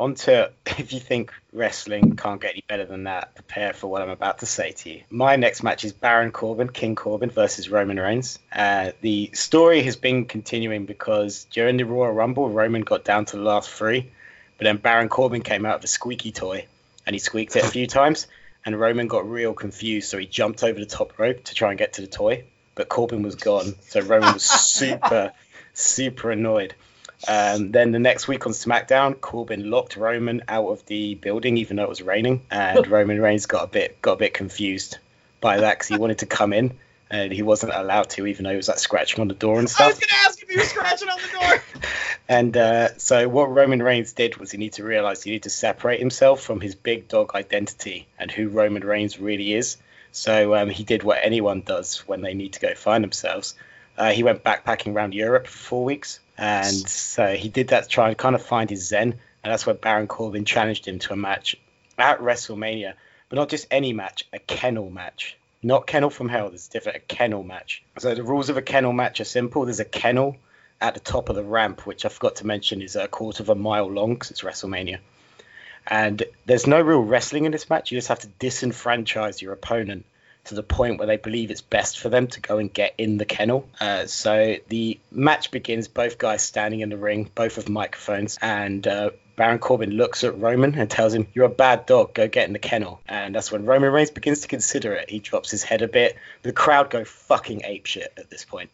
onto if you think wrestling can't get any better than that, prepare for what I'm about to say to you. My next match is Baron Corbin, King Corbin versus Roman Reigns. Uh, the story has been continuing because during the Royal Rumble, Roman got down to the last three, but then Baron Corbin came out with a squeaky toy and he squeaked it a few times, and Roman got real confused, so he jumped over the top rope to try and get to the toy, but Corbin was gone, so Roman was super, super annoyed. Um, then the next week on SmackDown, Corbin locked Roman out of the building, even though it was raining, and Roman Reigns got a bit got a bit confused by that because he wanted to come in and he wasn't allowed to, even though he was like scratching on the door and stuff. I was gonna ask if he was scratching on the door. And uh, so what Roman Reigns did was he needed to realize he needed to separate himself from his big dog identity and who Roman Reigns really is. So um, he did what anyone does when they need to go find themselves. Uh, he went backpacking around Europe for four weeks, and so he did that to try and kind of find his zen. And that's where Baron Corbin challenged him to a match at WrestleMania, but not just any match, a kennel match. Not kennel from hell. There's different a kennel match. So the rules of a kennel match are simple. There's a kennel at the top of the ramp, which I forgot to mention is a quarter of a mile long because it's WrestleMania. And there's no real wrestling in this match. You just have to disenfranchise your opponent to the point where they believe it's best for them to go and get in the kennel. Uh, so the match begins, both guys standing in the ring, both with microphones, and uh, Baron Corbin looks at Roman and tells him, You're a bad dog, go get in the kennel. And that's when Roman Reigns begins to consider it. He drops his head a bit. The crowd go fucking apeshit at this point.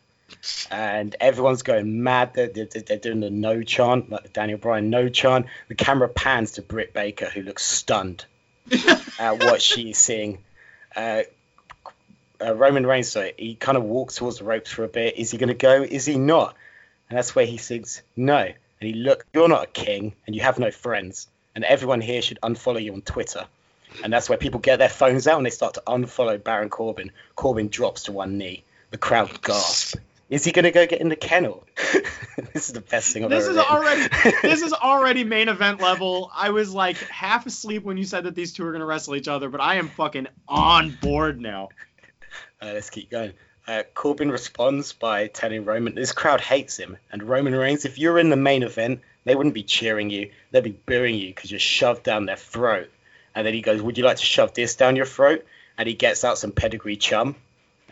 And everyone's going mad. They're, they're, they're doing the no chant, like the Daniel Bryan no chant. The camera pans to Britt Baker, who looks stunned at what she's seeing. Uh, uh, Roman Reigns, so he kind of walks towards the ropes for a bit. Is he going to go? Is he not? And that's where he sings, No. And he look, you're not a king and you have no friends. And everyone here should unfollow you on Twitter. And that's where people get their phones out and they start to unfollow Baron Corbin. Corbin drops to one knee. The crowd gasp. Is he gonna go get in the kennel? this is the best thing I've This ever is written. already this is already main event level. I was like half asleep when you said that these two are gonna wrestle each other, but I am fucking on board now. Uh, let's keep going. Uh, Corbin responds by telling Roman this crowd hates him, and Roman Reigns, if you're in the main event, they wouldn't be cheering you, they'd be booing you because you're shoved down their throat. And then he goes, "Would you like to shove this down your throat?" And he gets out some pedigree chum,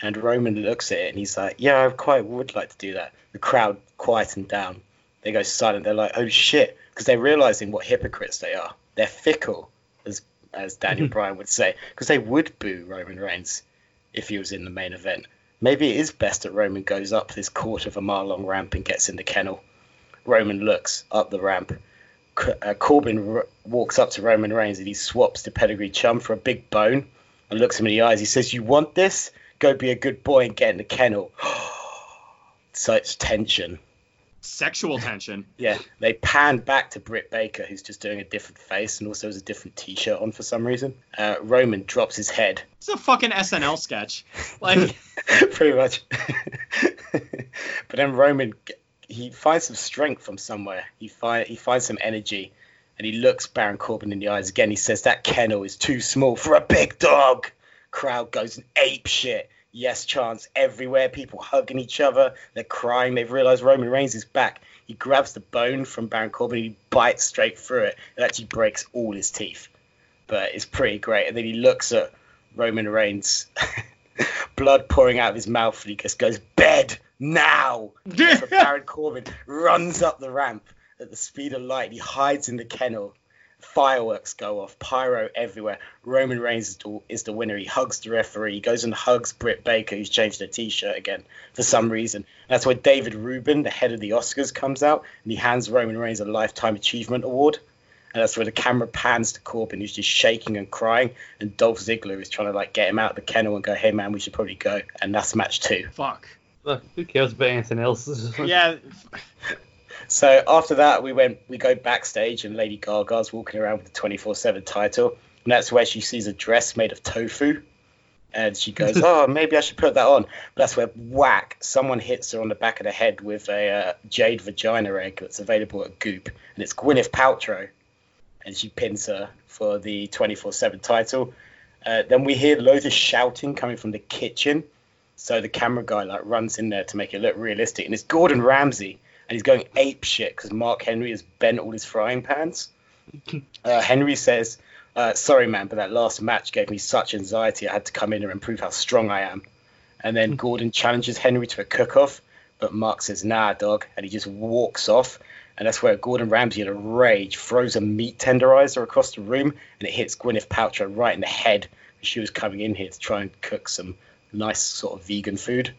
and Roman looks at it and he's like, "Yeah, I quite would like to do that." The crowd quietened down. They go silent. They're like, "Oh shit," because they're realizing what hypocrites they are. They're fickle, as as Daniel Bryan would say, because they would boo Roman Reigns if he was in the main event. Maybe it is best that Roman goes up this quarter of a mile long ramp and gets in the kennel. Roman looks up the ramp. Uh, Corbin walks up to Roman Reigns and he swaps the pedigree chum for a big bone and looks him in the eyes. He says, You want this? Go be a good boy and get in the kennel. Such tension. Sexual tension. Yeah, they pan back to Britt Baker, who's just doing a different face and also has a different t shirt on for some reason. Uh, Roman drops his head It's a fucking SNL sketch. Like pretty much. but then Roman, he finds some strength from somewhere. He find he finds some energy, and he looks Baron Corbin in the eyes again. He says that kennel is too small for a big dog. Crowd goes ape shit. Yes chants everywhere. People hugging each other. They're crying. They've realized Roman Reigns is back. He grabs the bone from Baron Corbin. He bites straight through it. It actually breaks all his teeth. But it's pretty great. And then he looks at Roman Reigns, blood pouring out of his mouth, and he just goes, "Bed now!" Baron Corbin runs up the ramp at the speed of light. He hides in the kennel. Fireworks go off, pyro everywhere. Roman Reigns is the, is the winner. He hugs the referee. He goes and hugs Britt Baker, who's changed her T-shirt again for some reason. That's where David Rubin, the head of the Oscars, comes out and he hands Roman Reigns a lifetime achievement award. And that's where the camera pans to Corbin, who's just shaking and crying, and Dolph Ziggler is trying to like get him out of the kennel and go, "Hey man, we should probably go." And that's match two. fuck. Look, who cares about anything else? Yeah. So after that, we went, we go backstage, and Lady Gaga's walking around with the 24/7 title, and that's where she sees a dress made of tofu, and she goes, "Oh, maybe I should put that on." But that's where whack, someone hits her on the back of the head with a uh, jade vagina egg that's available at Goop, and it's Gwyneth Paltrow, and she pins her for the 24/7 title. Uh, then we hear loads of shouting coming from the kitchen. So the camera guy like runs in there to make it look realistic, and it's Gordon Ramsay, and he's going ape shit because Mark Henry has bent all his frying pans. Uh, Henry says, uh, "Sorry, man, but that last match gave me such anxiety. I had to come in here and prove how strong I am." And then Gordon challenges Henry to a cook-off, but Mark says, "Nah, dog," and he just walks off. And that's where Gordon Ramsay, in a rage, throws a meat tenderizer across the room, and it hits Gwyneth Paltrow right in the head. She was coming in here to try and cook some nice sort of vegan food.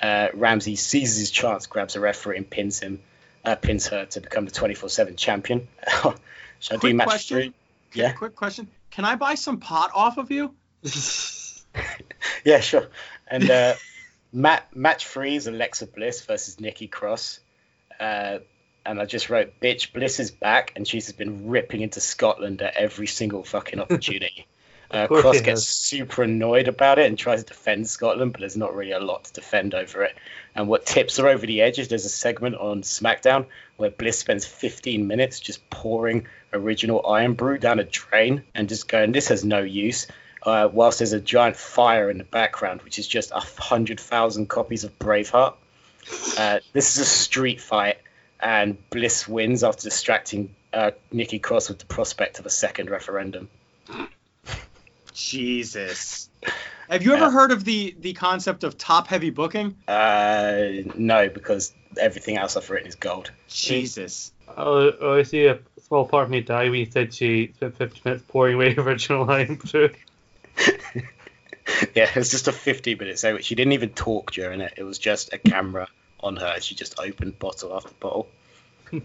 Uh, Ramsay seizes his chance, grabs a referee, and pins him, uh, pins her to become the 24/7 champion. Shall I do Quick match question. three? Yeah. Quick question. Can I buy some pot off of you? Yeah, sure. And uh, mat- match three is Alexa Bliss versus Nikki Cross. Uh, and I just wrote, bitch, Bliss is back, and she's been ripping into Scotland at every single fucking opportunity. Uh, Cross gets super annoyed about it and tries to defend Scotland, but there's not really a lot to defend over it. And what tips her over the edge is there's a segment on SmackDown where Bliss spends 15 minutes just pouring original Irn-Bru down a drain and just going, this has no use. Uh, whilst there's a giant fire in the background, which is just a hundred thousand copies of Braveheart. Uh, this is a street fight, and Bliss wins after distracting uh, Nikki Cross with the prospect of a second referendum. Jesus. Have you ever Yeah. heard of the the concept of top heavy booking? Uh, no, because everything else I've written is gold. Jesus. Oh, oh, I see a small part of me die when you said she spent 50 minutes pouring away original line through. yeah, it's just a 50 minute segment. She didn't even talk during it. It was just a camera on her. She just opened bottle after bottle.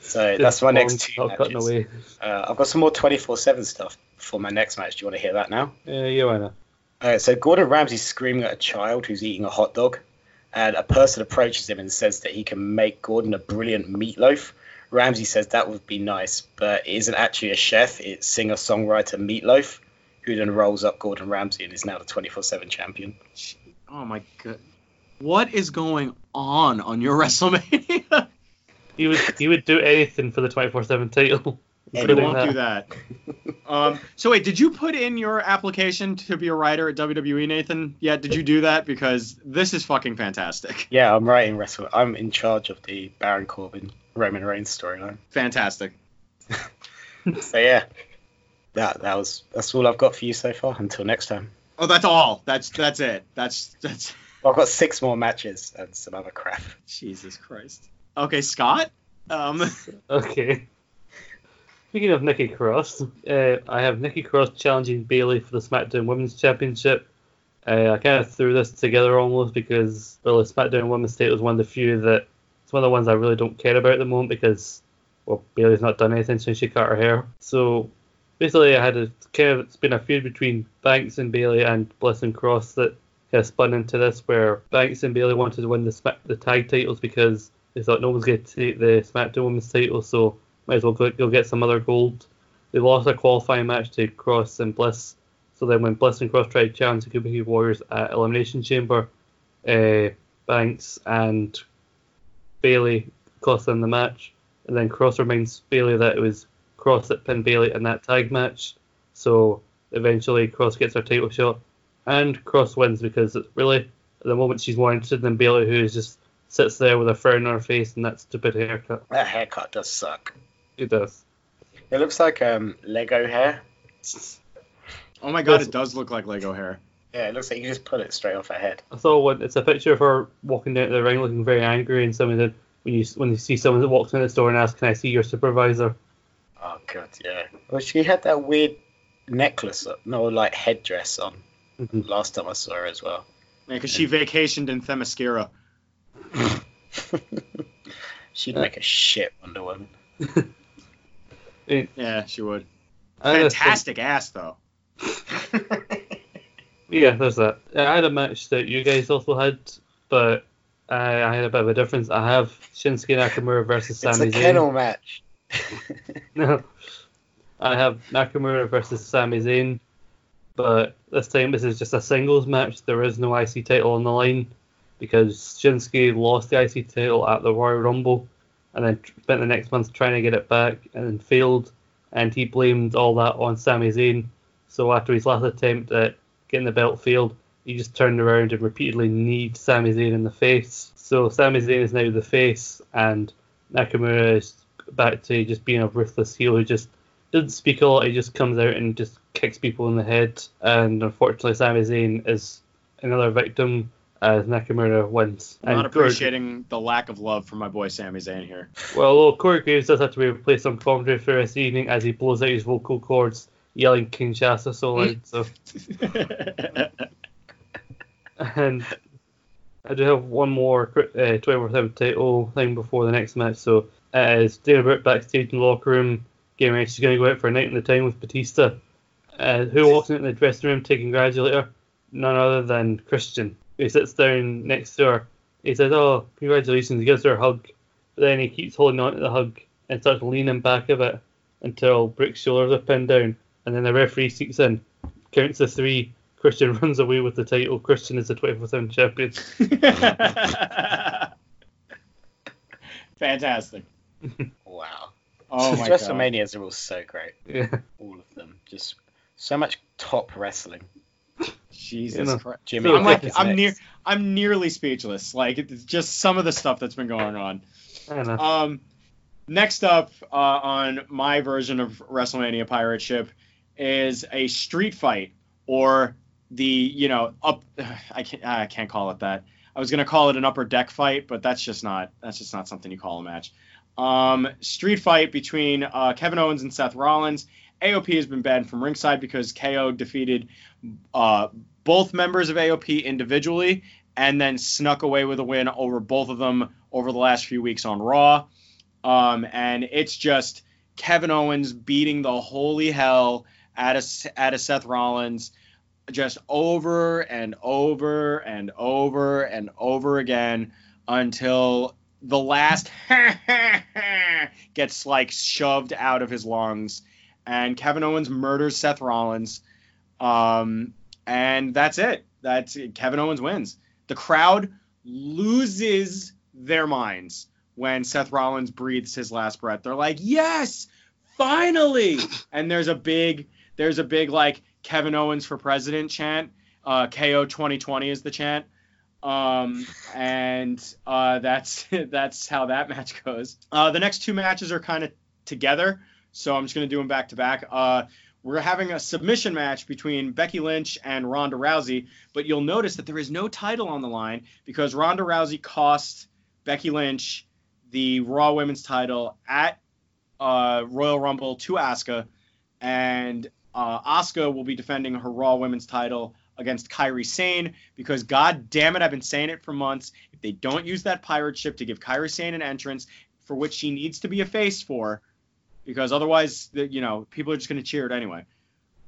so that's my next two matches. away. Uh, I've got some more 24/7 stuff for my next match. Do you want to hear that now? Yeah, you wanna. Alright, so Gordon Ramsay's screaming at a child who's eating a hot dog, and a person approaches him and says that he can make Gordon a brilliant meatloaf. Ramsay says that would be nice, but it isn't actually a chef, it's singer songwriter Meatloaf, who then rolls up Gordon Ramsay and is now the 24 7 champion. Oh my god. What is going on on your WrestleMania? He would he would do anything for the 24/7 title. he won't do that. Um, so wait, did you put in your application to be a writer at WWE, Nathan? Yeah, did you do that? Because this is fucking fantastic. Yeah, I'm writing Wrestle. I'm in charge of the Baron Corbin Roman Reigns storyline. Fantastic. So yeah, that that was that's all I've got for you so far. Until next time. Oh, that's all. That's that's it. That's that's Well, I've got six more matches and some other crap. Jesus Christ. Okay, Scott. Um, Okay. Speaking of Nikki Cross, uh, I have Nikki Cross challenging Bayley for the SmackDown Women's Championship. Uh, I kind of threw this together almost because well, the SmackDown Women's title is one of the few that it's one of the ones I really don't care about at the moment because well, Bayley's not done anything since she cut her hair. So basically, I had a kind of it's been a feud between Banks and Bayley and Bliss and Cross that kind of spun into this where Banks and Bayley wanted to win the the tag titles because they thought no one's going to take the SmackDown Women's title, so might as well go, go get some other gold. They lost a qualifying match to Cross and Bliss, so then when Bliss and Cross tried challenge the Kabuki Warriors at Elimination Chamber, uh, Banks and Bayley cost them the match, and then Cross reminds Bayley that it was Cross that pinned Bayley in that tag match, so eventually Cross gets her title shot, and Cross wins because really at the moment she's more interested than Bayley, who just sits there with a frown on her face and that stupid haircut. That haircut does suck. It does. It looks like um Lego hair. oh my God, it does look like Lego hair. Yeah, it looks like you just pull it straight off her head. I saw one. It's a picture of her walking down the ring, looking very angry, and someone said, "When you when you see someone that walks in the store and asks, can I see your supervisor?" Oh god, yeah. Well, she had that weird necklace, uh, no, like headdress on. Mhm. Last time I saw her as well. Yeah, because she vacationed in Themyscira. She'd make a shit Wonder Woman. Yeah, she would. I had Fantastic ass though. Yeah, there's that. I had a match that you guys also had, but I, I had a bit of a difference. I have Shinsuke Nakamura versus Sami Zayn. it's Sami a Zayn. kennel match. No. I have Nakamura versus Sami Zayn, but this time this is just a singles match. There is no IC title on the line because Shinsuke lost the IC title at the Royal Rumble and then spent the next month trying to get it back and failed. And he blamed all that on Sami Zayn. So after his last attempt at getting the belt failed, he just turned around and repeatedly kneed Sami Zayn in the face. So Sami Zayn is now the face, and Nakamura is back to just being a ruthless heel who just doesn't speak a lot. He just comes out and just kicks people in the head. And unfortunately, Sami Zayn is another victim as Nakamura wins. I'm not And Corey- appreciating the lack of love for my boy Sami Zayn here. well, Corey Graves does have to be replaced on commentary for this evening as he blows out his vocal cords, yelling Kinshasa so loud. So, and I do have one more uh, 24 7 title thing before the next match. So, uh, it's Dana Brooke backstage in the locker room, getting ready. She's going to go out for a night in the town with Batista. Uh, who walks into the dressing room to congratulate her? None other than Christian. He sits down next to her. He says, Oh, congratulations. He gives her a hug. But then he keeps holding on to the hug and starts leaning back a bit until Brick's shoulders are pinned down. And then the referee seeks in, counts to three. Christian runs away with the title. Christian is the 24 7 champion. Fantastic. Wow. Oh my god. WrestleManias are all so great. Yeah. All of them. Just so much top wrestling. Jesus You know. Christ. Jimmy. I'm like I'm next. near I'm nearly speechless. Like it's just some of the stuff that's been going on. Um, next up uh, on my version of WrestleMania Pirate Ship is a street fight, or the you know up. I can't I can't call it that. I was gonna call it an upper deck fight, but that's just not that's just not something you call a match. Um, street fight between uh, Kevin Owens and Seth Rollins. AOP has been banned from ringside because KO defeated uh, both members of AOP individually and then snuck away with a win over both of them over the last few weeks on Raw. Um, and it's just Kevin Owens beating the holy hell out of, out of Seth Rollins just over and over and over and over again until the last gets like shoved out of his lungs. And Kevin Owens murders Seth Rollins. Um, and that's it. That's Kevin Owens wins. The crowd loses their minds when Seth Rollins breathes his last breath. They're like, "Yes, finally!" and there's a big, there's a big like Kevin Owens for president chant. Uh, KO 2020 is the chant. Um, and uh, that's that's how that match goes. Uh, the next two matches are kind of together, so I'm just gonna do them back to back. Uh, we're having a submission match between Becky Lynch and Ronda Rousey, but you'll notice that there is no title on the line because Ronda Rousey cost Becky Lynch the Raw Women's title at uh, Royal Rumble to Asuka, and uh, Asuka will be defending her Raw Women's title against Kairi Sane because God damn it, I've been saying it for months. If they don't use that pirate ship to give Kairi Sane an entrance for which she needs to be a face for, because otherwise, the, you know, people are just going to cheer it anyway.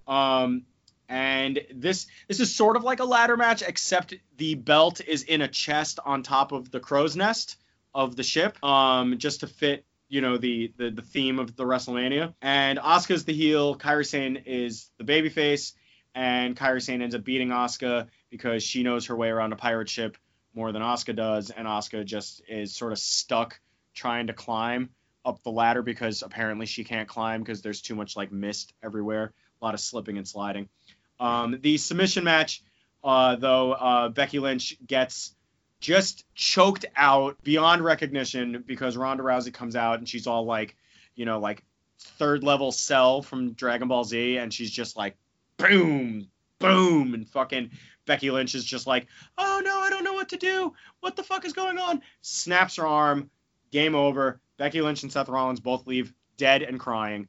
Um, and this this is sort of like a ladder match, except the belt is in a chest on top of the crow's nest of the ship, um, just to fit you know the, the the theme of the WrestleMania. And Asuka's the heel, Kairi Sane is the babyface, and Kairi Sane ends up beating Asuka because she knows her way around a pirate ship more than Asuka does, and Asuka just is sort of stuck trying to climb up the ladder because apparently she can't climb because there's too much like mist everywhere, a lot of slipping and sliding. Um, the submission match, uh, though, uh, Becky Lynch gets just choked out beyond recognition because Ronda Rousey comes out and she's all like, you know, like third level cell from Dragon Ball Z, and she's just like, boom, boom, and fucking Becky Lynch is just like, oh no, I don't know what to do. What the fuck is going on? Snaps her arm. Game over. Becky Lynch and Seth Rollins both leave dead and crying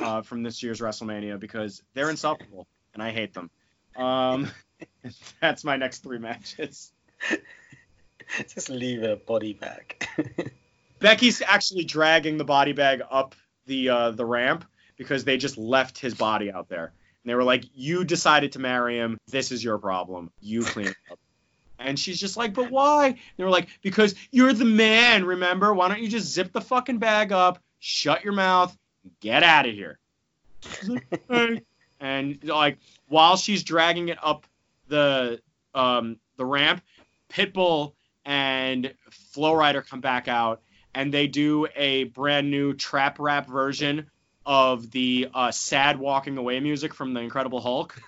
uh, from this year's WrestleMania because they're insufferable and I hate them. Um, that's my next three matches. Just leave a body bag. Becky's actually dragging the body bag up the uh, the ramp because they just left his body out there. And they were like, "You decided to marry him. This is your problem. You clean it up." And she's just like, "But why?" And they were like, "Because you're the man. Remember? Why don't you just zip the fucking bag up, shut your mouth, get out of here?" And like while she's dragging it up the um, the ramp, Pitbull and Flo Rida come back out and they do a brand new trap rap version of the uh, sad walking away music from the Incredible Hulk.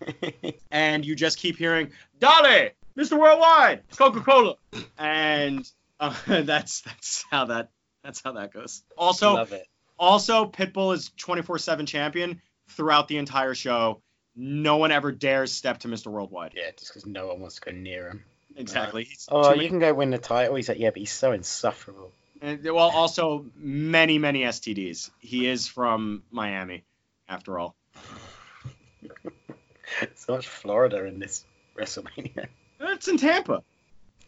and you just keep hearing, Dolly, Mr. Worldwide, Coca Cola. And uh, that's that's how that that's how that goes. Also, Love it. also Pitbull is 24/7 champion throughout the entire show. No one ever dares step to Mr. Worldwide. Yeah, just because no one wants to go near him. Exactly. Oh, you many- can go win the title. He's like, yeah, but he's so insufferable. and, well, also many many STDs. He is from Miami, after all. so much Florida in this WrestleMania. It's in Tampa.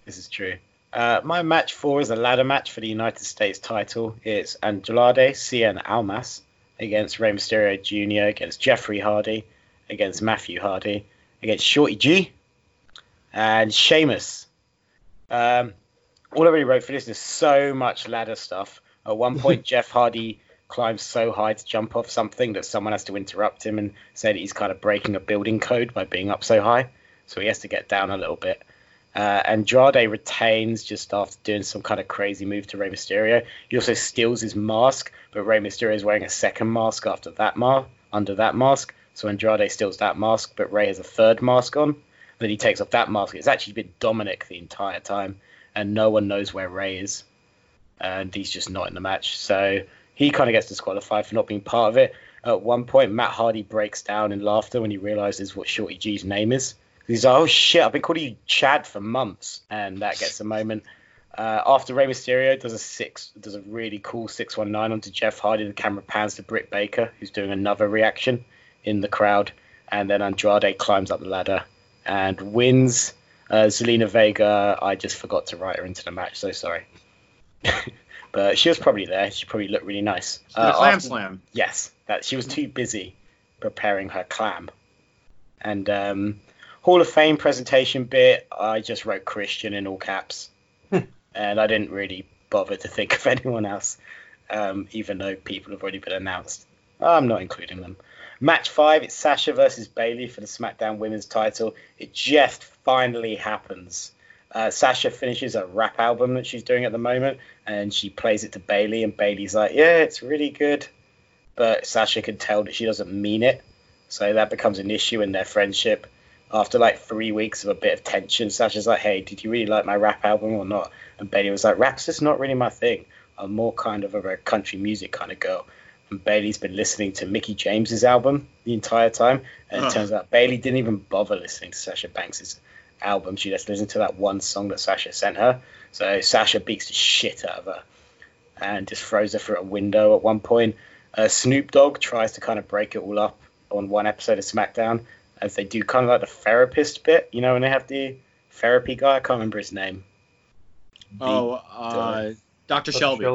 This is true. Uh, my match four is a ladder match for the United States title. It's Andrade Cien Almas against Rey Mysterio Jr., against Jeffrey Hardy, against Matthew Hardy, against Shorty G, and Sheamus. Um, all I really wrote for this is so much ladder stuff. At one point, Jeff Hardy climbs so high to jump off something that someone has to interrupt him and say that he's kind of breaking a building code by being up so high. So he has to get down a little bit. Uh, and Andrade retains just after doing some kind of crazy move to Rey Mysterio. He also steals his mask, but Rey Mysterio is wearing a second mask after that ma- under that mask. So Andrade steals that mask, but Rey has a third mask on. Then he takes off that mask. It's actually been Dominic the entire time, and no one knows where Rey is, and he's just not in the match. So he kind of gets disqualified for not being part of it. At one point, Matt Hardy breaks down in laughter when he realizes what Shorty G's name is. He's like, "Oh shit, I've been calling you Chad for months," and that gets a moment. Uh, after Rey Mysterio does a six, does a really cool six one nine onto Jeff Hardy. The camera pans to Britt Baker, who's doing another reaction in the crowd, and then Andrade climbs up the ladder and wins. Uh, Zelina Vega, I just forgot to write her into the match, so sorry. but she was probably there. She probably looked really nice. The Uh, Clam after- Slam. Yes, that she was too busy preparing her clam. And um, Hall of Fame presentation bit, I just wrote Christian in all caps, and I didn't really bother to think of anyone else, um, even though people have already been announced. I'm not including them. Match five, it's Sasha versus Bayley for the SmackDown Women's title. It just finally happens. Uh, Sasha finishes a rap album that she's doing at the moment, and she plays it to Bayley, and Bayley's like, "Yeah, it's really good," but Sasha can tell that she doesn't mean it, so that becomes an issue in their friendship. After like three weeks of a bit of tension, Sasha's like, "Hey, did you really like my rap album or not?" And Bayley was like, "Rap's just not really my thing. I'm more kind of a country music kind of girl." And Bayley's been listening to Mickie James's album the entire time, and it turns out Bayley didn't even bother listening to Sasha Banks's album. She just listened to that one song that Sasha sent her. So Sasha beats the shit out of her and just throws her through a window at one point. Uh, Snoop Dogg tries to kind of break it all up on one episode of SmackDown as they do kind of like the therapist bit, you know, when they have the therapy guy. I can't remember his name. Oh, uh, Dr. Shelby.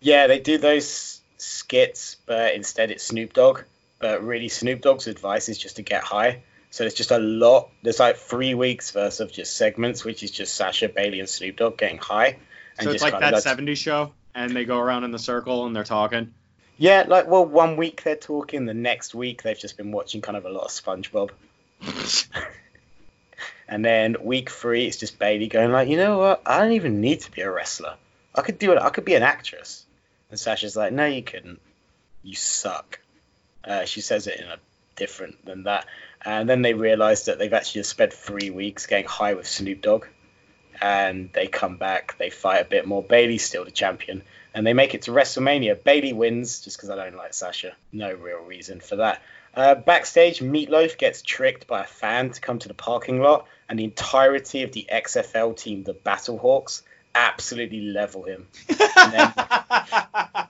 Yeah, they do those skits, but instead it's Snoop Dogg. But really, Snoop Dogg's advice is just to get high. So it's just a lot. There's like three weeks worth of just segments, which is just Sasha, Bayley, and Snoop Dogg getting high. And So it's like kinda that 70s show, and they go around in the circle and they're talking. Yeah, like well, one week they're talking, the next week they've just been watching kind of a lot of SpongeBob. and then week three, it's just Bayley going like, you know what? I don't even need to be a wrestler. I could do it. I could be an actress. And Sasha's like, no, you couldn't. You suck. Uh, she says it in a different than that. And then they realise that they've actually just spent three weeks getting high with Snoop Dogg. And they come back, they fight a bit more. Bayley's still the champion. And they make it to WrestleMania. Bayley wins just because I don't like Sasha. No real reason for that. Uh, backstage, Meatloaf gets tricked by a fan to come to the parking lot, and the entirety of the XFL team, the Battlehawks, absolutely level him. then-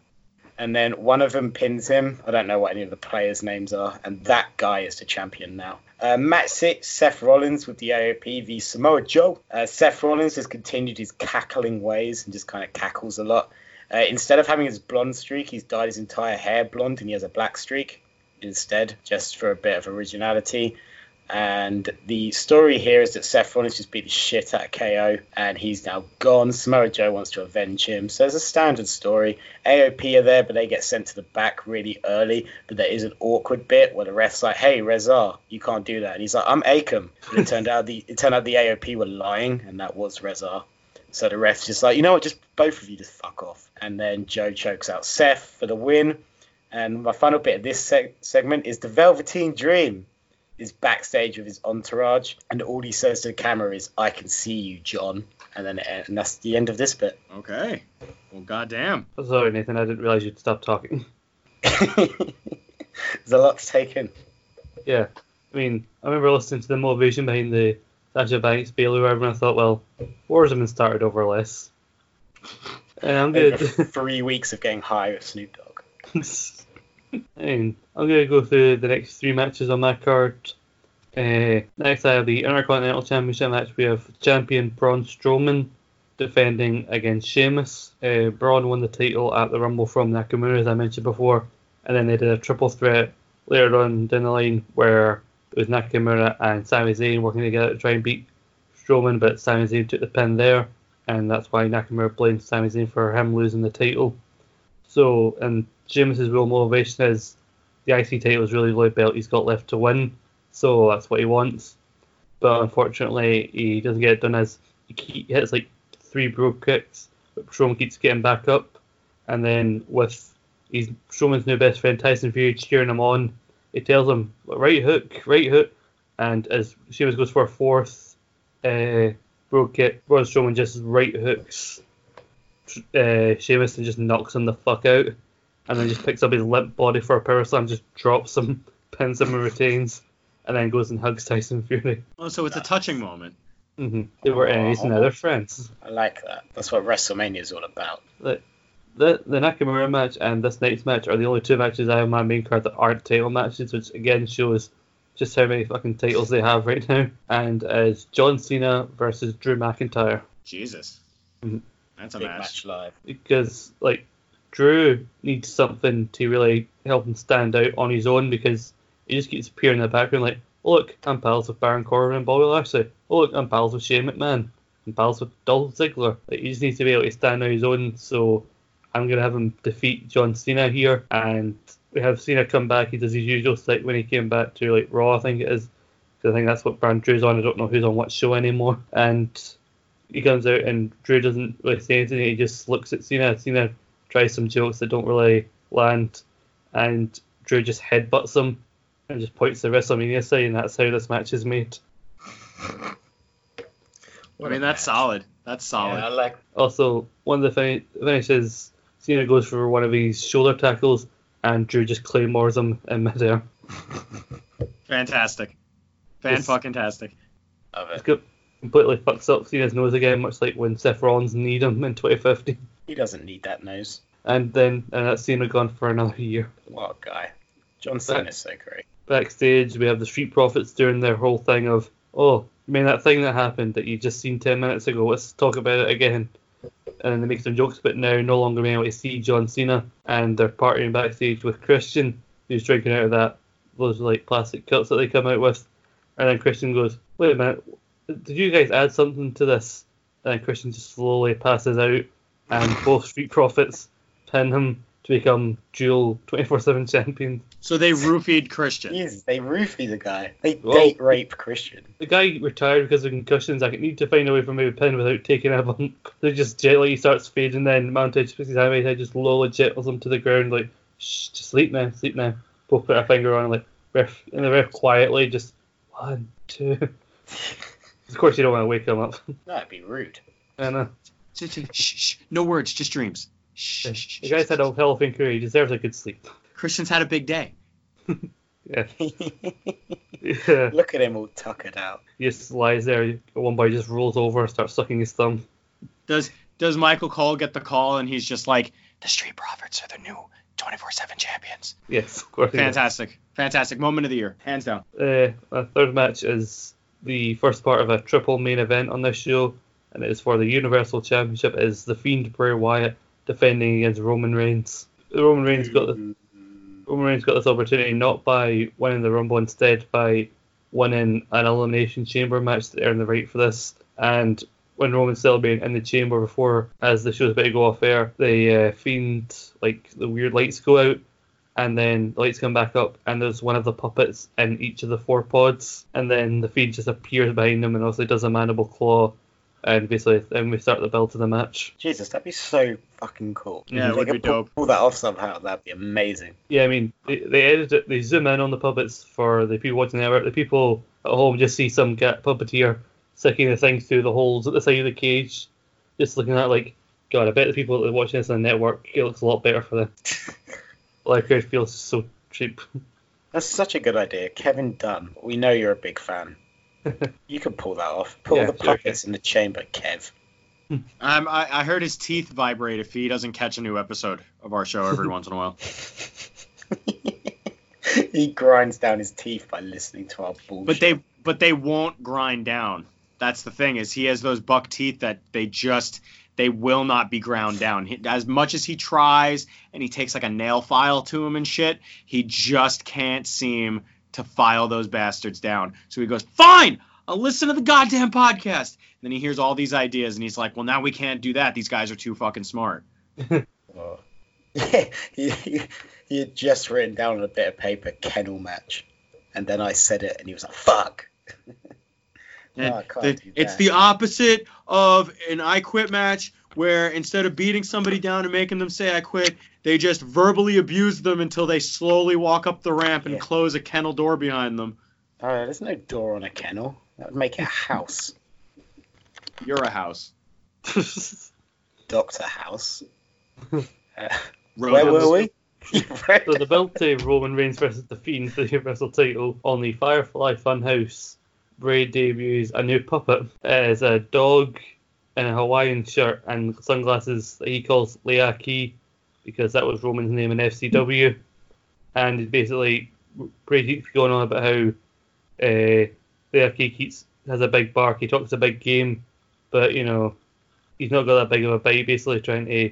And then one of them pins him. I don't know what any of the players' names are, and that guy is the champion now. Uh, Matt sits Seth Rollins with the AOP v Samoa Joe. Uh, Seth Rollins has continued his cackling ways and just kind of cackles a lot. Uh, instead of having his blonde streak, he's dyed his entire hair blonde and he has a black streak instead, just for a bit of originality. And the story here is that Seth Rollins just beat the shit out of KO and he's now gone. Samoa Joe wants to avenge him. So there's a standard story. AOP are there, but they get sent to the back really early. But there is an awkward bit where the ref's like, hey, Rezar, you can't do that. And he's like, I'm Akam. But it turned out the it turned out the AOP were lying and that was Rezar. So the ref's just like, you know what, just both of you just fuck off. And then Joe chokes out Seth for the win. And my final bit of this seg- segment is the Velveteen Dream is backstage with his entourage, and all he says to the camera is, "I can see you, John." And then uh, and that's the end of this bit. okay. Well, goddamn. Sorry, Nathan. I didn't realize you'd stop talking. There's a lot to take in. Yeah, I mean, I remember listening to the motivation behind the Sasha Banks Bayley whatever, and I thought, well, wars have been started over less. And I'm Over good. three weeks of getting high with Snoop Dogg. I'm gonna go through the next three matches on that card. Uh, next, I have the Intercontinental Championship match. We have champion Braun Strowman defending against Sheamus. Uh, Braun won the title at the Rumble from Nakamura, as I mentioned before, and then they did a triple threat later on down the line where it was Nakamura and Sami Zayn working together to try and beat Strowman, but Sami Zayn took the pin there, and that's why Nakamura blamed Sami Zayn for him losing the title. So, and Sheamus's real motivation is the IC title is really the only belt he's got left to win, so that's what he wants. But unfortunately, he doesn't get it done as he hits like three Brogue kicks, but Strowman keeps getting back up, and then with he's Strowman's new best friend Tyson Fury cheering him on, he tells him right hook, right hook, and as Sheamus goes for a fourth uh, Brogue kick, Braun Strowman just right hooks uh, Sheamus and just knocks him the fuck out, and then just picks up his limp body for a power slam, just drops him, pins him, and retains, and then goes and hugs Tyson Fury. Oh, so it's a touching moment. hmm They were enemies and now they're friends. I like that. That's what WrestleMania is all about. The the Nakamura match and this night's match are the only two matches I have on my main card that aren't title matches, which again shows just how many fucking titles they have right now. And as John Cena versus Drew McIntyre. Jesus. Mhm. That's a Big match. match live. because like Drew needs something to really help him stand out on his own because he just keeps appearing in the background like, oh look, I'm pals with Baron Corbin and Bobby Lashley. Oh look, I'm pals with Shane McMahon. I'm pals with Dolph Ziggler. Like, he just needs to be able to stand on his own. So I'm gonna have him defeat John Cena here, and we have Cena come back. He does his usual like when he came back to like Raw, I think it is. I think that's what brand Drew's on. I don't know who's on what show anymore. And he comes out and Drew doesn't really say anything. He just looks at Cena. Cena tries some jokes that don't really land, and Drew just headbutts him and just points the WrestleMania sign, and that's how this match is made. I mean, that's solid. That's solid. Yeah, I like. Also, one of the fin- finishes, Cena goes for one of his shoulder tackles, and Drew just claymores him in midair. Fantastic. Fan Yes. fucking tastic. Love It's it. completely fucks up Cena's nose again, much like when Seth Rollins kneed him in 2015. He doesn't need that nose. And then and that's Cena gone for another year. What a guy. John Cena's so great. Backstage, we have the Street Profits doing their whole thing of, oh, you mean that thing that happened that you just seen 10 minutes ago? Let's talk about it again. And they make some jokes but now no longer being able to see John Cena. And they're partying backstage with Christian, who's drinking out of that, those like plastic cups that they come out with. And then Christian goes, wait a minute, did you guys add something to this? And then Christian just slowly passes out, and both Street Profits pin him to become dual 24 7 champions. So they roofied Christian. Jeez, they roofie the guy. They Well- date rape Christian. The guy retired because of concussions. I need to find a way for me to pin without taking a bump. They just gently starts fading, then Montez puts his hand head just slowly jittles him to the ground, like, shh, just sleep now, sleep now. Both put a finger on, like, ref, and the ref quietly just, one, two. of course, you don't want to wake him up. That'd be rude. and uh, Shh, shh, shh, shh. No words, just dreams. Shh, shh, shh, the guy's had a healthy career. He deserves a good sleep. Christian's had a big day. Yeah. yeah. Look at him all tuckered out. He just lies there. One boy just rolls over and starts sucking his thumb. Does does Michael Cole get the call and he's just like, the Street Profits are the new 24/7 champions? Yes, of course. he does. Fantastic, fantastic moment of the year, hands down. Uh, our third match is the first part of a triple main event on this show, and it is for the Universal Championship. It is the Fiend Bray Wyatt defending against Roman Reigns. Roman Reigns got the, Roman Reigns got this opportunity not by winning the Rumble, instead by winning an Elimination Chamber match to earn the right for this. And when Roman's celebrating in the chamber before, as the show's about to go off air, the uh, Fiend like the weird lights go out, and then the lights come back up, and there's one of the puppets in each of the four pods, and then the Fiend just appears behind them and also does a mandible claw, and basically then we start the build to the match. Jesus, that'd be so fucking cool. Yeah, it If would they be pull, dope. pull that off somehow. That'd be amazing. Yeah, I mean, they, they edit it, they zoom in on the puppets for the people watching the network. The people at home just see some cat puppeteer sticking the thing through the holes at the side of the cage, just looking at like, God, I bet the people that are watching this on the network, it looks a lot better for them. like, it feels so cheap. That's such a good idea, Kevin Dunn. We know you're a big fan. You can pull that off. Pull Yeah, the sure, in the chamber, Kev. Um, I, I heard his teeth vibrate if he doesn't catch a new episode of our show every once in a while. he grinds down his teeth by listening to our bullshit. But they but they won't grind down. That's the thing is he has those buck teeth that they just they will not be ground down. He, as much as he tries and he takes like a nail file to him and shit, he just can't seem to file those bastards down. So he goes, "Fine, I'll listen to the goddamn podcast." And then he hears all these ideas and he's like, "Well, now we can't do that. These guys are too fucking smart." Oh. had just written down on a bit of paper kennel match, and then I said it, and he was like, "Fuck." Can't the- it's the opposite of an I quit match where instead of beating somebody down and making them say I quit, they just verbally abuse them until they slowly walk up the ramp and Yeah. close a kennel door behind them. Oh, there's no door on a kennel. That would make it a house. You're a house. Doctor House. Uh, where were we? So the belt to Roman Reigns versus the Fiend for the Universal title on the Firefly Funhouse. Bray debuts a new puppet as a dog in a Hawaiian shirt and sunglasses that he calls Leakee because that was Roman's name in FCW. And he's basically going on about how uh, Leakee keeps has a big bark, he talks a big game, but you know he's not got that big of a bite. Basically trying to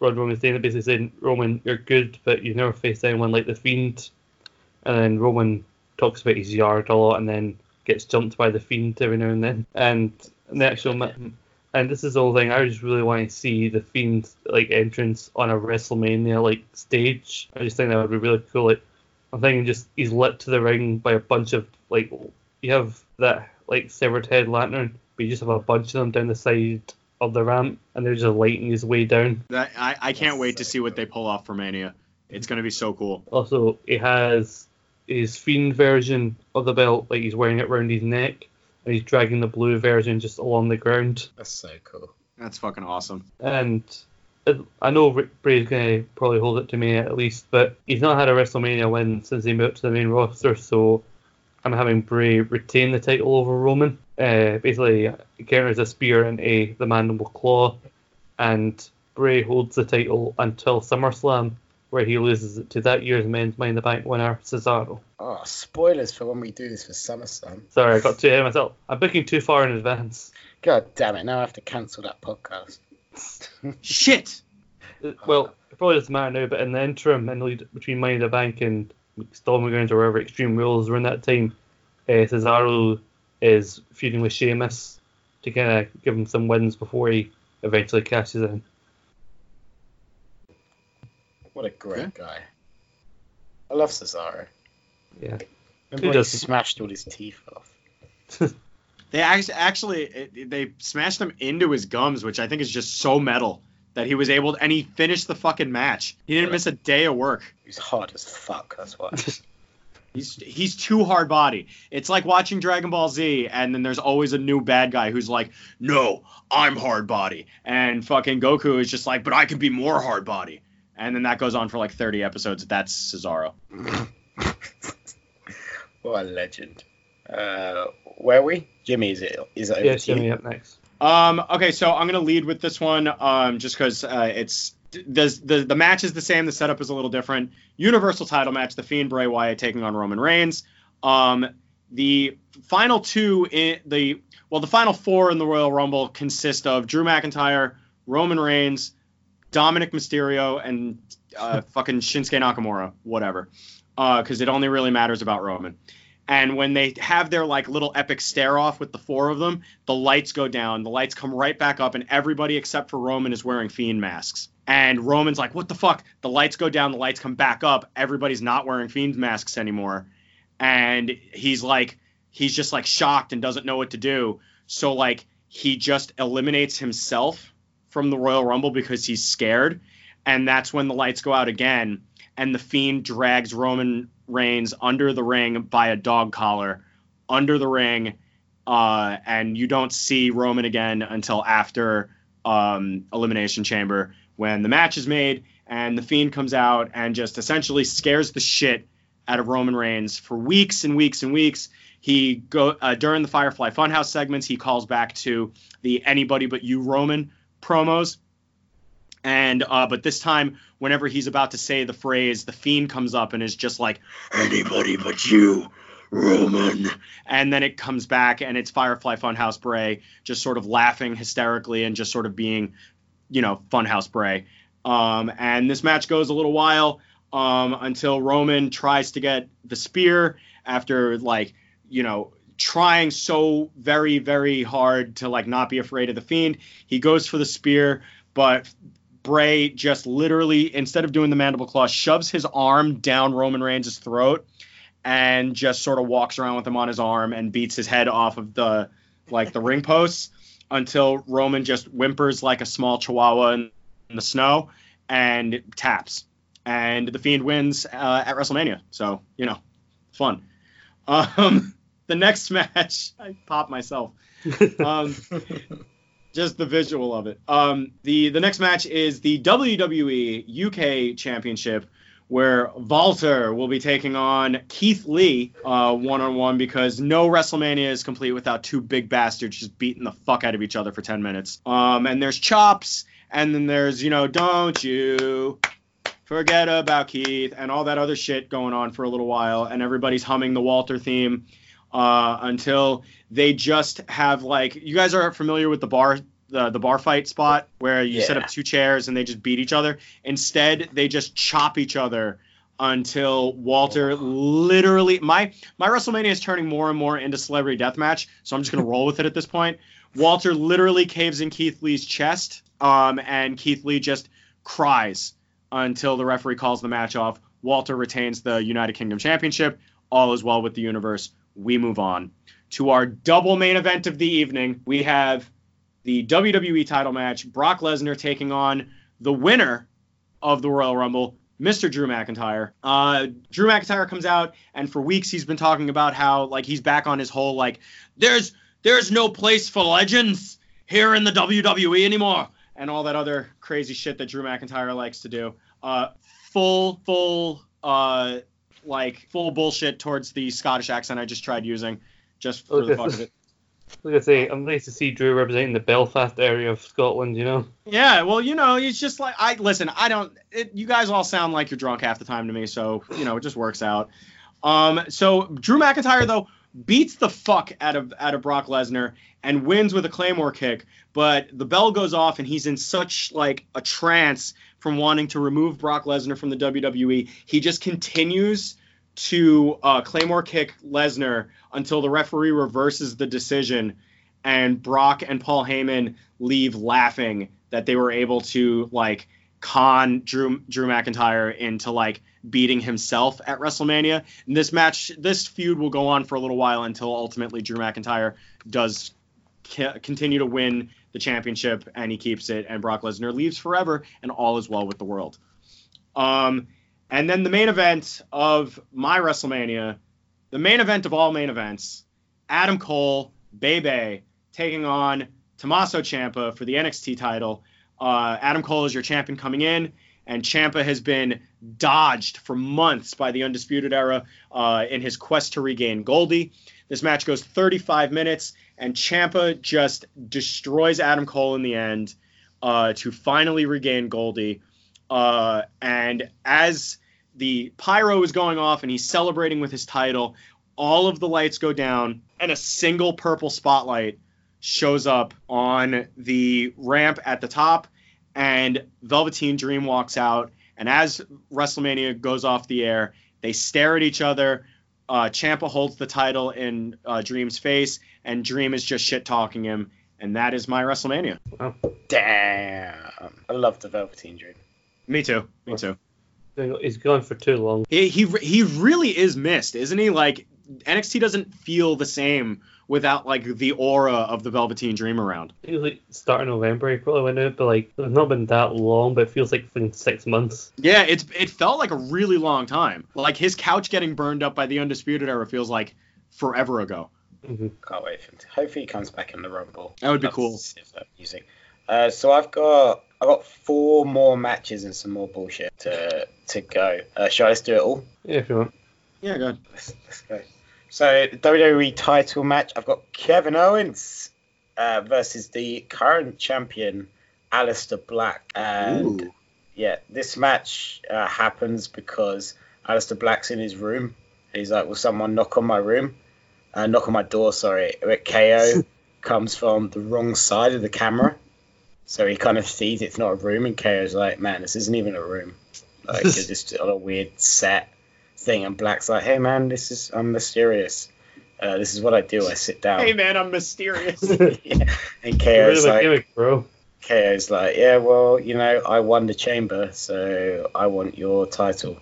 Rod Roman's saying basically saying, Roman, you're good, but you've never faced anyone like the Fiend. And then Roman talks about his yard a lot and then gets jumped by the Fiend every now and then. And the actual and this is the whole thing, I just really want to see the Fiend like entrance on a WrestleMania like stage. I just think that would be really cool. Like I'm thinking just he's lit to the ring by a bunch of like you have that like severed head lantern, but you just have a bunch of them down the side of the ramp, and they're just lighting his way down. That I, I can't That's wait to see what they pull off for Mania. It's gonna be so cool. Also, he has his fiend version of the belt, like he's wearing it around his neck, and he's dragging the blue version just along the ground. That's so cool. That's fucking awesome. And uh, I know Rick Bray's gonna probably hold it to me at least, but he's not had a WrestleMania win since he moved to the main roster, so I'm having Bray retain the title over Roman. Uh, basically, he counters a spear into the mandible claw, and Bray holds the title until SummerSlam, where he loses it to that year's Men's Mind the Bank winner Cesaro. Oh, spoilers for when we do this for SummerSlam. Sorry, I got too ahead of myself. I'm booking too far in advance. God damn it! Now I have to cancel that podcast. Shit. Well, it probably doesn't matter now, but in the interim, in the lead between Money in the Bank and Stomping Grounds or wherever Extreme Rules were in that time, uh, Cesaro is feuding with Sheamus to kind of give him some wins before he eventually cashes in. What a great Yeah. guy. I love Cesaro. Yeah. Remember he doesn't? smashed all his teeth off? They actually, actually it, they smashed them into his gums, which I think is just so metal that he was able, to, and he finished the fucking match. He didn't miss a day of work. He's hard as fuck. That's why. He's he's too hard body. It's like watching Dragon Ball Z, and then there's always a new bad guy who's like, "No, I'm hard body," and fucking Goku is just like, "But I can be more hard body," and then that goes on for like 30 episodes. That's Cesaro. what a legend. Uh, where are we? Jimmy, is it? Is it over yeah. Jimmy up next. Um, okay, so I'm gonna lead with this one, um, just because uh, it's the, the the match is the same, the setup is a little different. Universal Title match: The Fiend Bray Wyatt taking on Roman Reigns. Um, the final two in the well, the final four in the Royal Rumble consist of Drew McIntyre, Roman Reigns, Dominik Mysterio, and uh, fucking Shinsuke Nakamura, whatever, because it only really matters about Roman. And when they have their like little epic stare off with the four of them, the lights go down, the lights come right back up, and everybody except for Roman is wearing fiend masks. And Roman's like, "What the fuck?" The lights go down, the lights come back up. Everybody's not wearing fiend masks anymore, and he's like, he's just like shocked and doesn't know what to do. So like, he just eliminates himself from the Royal Rumble because he's scared, and that's when the lights go out again, and the fiend drags Roman Reigns under the ring by a dog collar, under the ring, uh, and you don't see Roman again until after um, Elimination Chamber when the match is made and the Fiend comes out and just essentially scares the shit out of Roman Reigns for weeks and weeks and weeks. He go uh, during the Firefly Funhouse segments. He calls back to the "Anybody But You" Roman promos, and uh, but this time, whenever he's about to say the phrase, the Fiend comes up and is just like "Anybody but you." Roman. And then it comes back and it's Firefly Funhouse Bray just sort of laughing hysterically and just sort of being, you know, Funhouse Bray. Um, and this match goes a little while um, until Roman tries to get the spear after, like, you know, trying so very, very hard to, like, not be afraid of the Fiend. He goes for the spear, but Bray just literally, instead of doing the mandible claw, shoves his arm down Roman Reigns' throat and just sort of walks around with him on his arm and beats his head off of the like the ring posts until Roman just whimpers like a small chihuahua in, in the snow and taps. And the Fiend wins uh, at WrestleMania. So, you know, fun. Um, the next match, I pop myself. Um, just the visual of it. Um, the the next match is the WWE UK Championship, where Walter will be taking on Keith Lee one on one because no WrestleMania is complete without two big bastards just beating the fuck out of each other for ten minutes. Um, and there's chops, and then there's you know don't you forget about Keith and all that other shit going on for a little while, and everybody's humming the Walter theme uh, until they just have like you guys are familiar with the bar the, the bar fight spot where you set up two chairs and they just beat each other. Instead, they just chop each other until Walter literally my my WrestleMania is turning more and more into celebrity deathmatch, so I'm just gonna roll with it at this point. Walter literally caves in Keith Lee's chest, um, and Keith Lee just cries until the referee calls the match off. Walter retains the United Kingdom Championship. All is well with the universe. We move on to our double main event of the evening. We have the WWE title match Brock Lesnar taking on the winner of the Royal Rumble, Mr. Drew McIntyre. Uh, Drew McIntyre comes out, and for weeks he's been talking about how like he's back on his whole like there's there's no place for legends here in the WWE anymore, and all that other crazy shit that Drew McIntyre likes to do. Uh, full full uh like full bullshit towards the Scottish accent I just tried using, just for the fuck of it. Like I say, I'm nice to see Drew representing the Belfast area of Scotland. You know. Yeah, well, you know, it's just like I listen. I don't. It, you guys all sound like you're drunk half the time to me, so you know it just works out. Um, so Drew McIntyre though beats the fuck out of out of Brock Lesnar and wins with a Claymore kick, but the bell goes off and he's in such like a trance from wanting to remove Brock Lesnar from the WWE. He just continues to uh, Claymore kick Lesnar until the referee reverses the decision, and Brock and Paul Heyman leave laughing that they were able to like con Drew Drew McIntyre into like beating himself at WrestleMania. And this match, this feud will go on for a little while until ultimately Drew McIntyre does continue to win the championship and he keeps it, and Brock Lesnar leaves forever, and all is well with the world. Um, and then the main event of my WrestleMania, the main event of all main events, Adam Cole, Bebe, taking on Tommaso Ciampa for the NXT title. Uh, Adam Cole is your champion coming in, and Ciampa has been dodged for months by the Undisputed Era uh, in his quest to regain Goldie. This match goes 35 minutes, and Ciampa just destroys Adam Cole in the end uh, to finally regain Goldie. Uh, and as the pyro is going off and he's celebrating with his title, all of the lights go down, and a single purple spotlight shows up on the ramp at the top, and Velveteen Dream walks out. And as WrestleMania goes off the air, they stare at each other. Uh, Ciampa holds the title in uh, Dream's face, and Dream is just shit talking him. And that is my WrestleMania. Damn. I love the Velveteen Dream. Me too. Me too. He's gone for too long. He he he really is missed, isn't he? Like NXT doesn't feel the same without like the aura of the Velveteen Dream around. It was like start of November he probably went out, but like it's not been that long, but it feels like it's been six months. Yeah, it's it felt like a really long time. Like his couch getting burned up by the Undisputed Era feels like forever ago. Hmm Can't wait for him. To, hopefully he comes back in the Rumble. That would be Love cool. music. Uh, so I've got I've got four more matches and some more bullshit to to go. Uh, shall I just do it all? Yeah, if you want. Yeah, good. Let's, let's go. So WWE title match. I've got Kevin Owens uh, versus the current champion Aleister Black. And Ooh. yeah, this match uh, happens because Aleister Black's in his room. He's like, "Will someone knock on my room? Uh, knock on my door?" Sorry. But KO comes from the wrong side of the camera, so he kind of sees it's not a room, and KO's like, "Man, this isn't even a room. Like, you're just on a weird set thing." And Black's like, "Hey, man, this is I'm mysterious. Uh, this is what I do. I sit down." Hey man, I'm mysterious. yeah. And You're KO's really like, gimmick, bro. KO's like, yeah, well, you know, I won the chamber, so I want your title.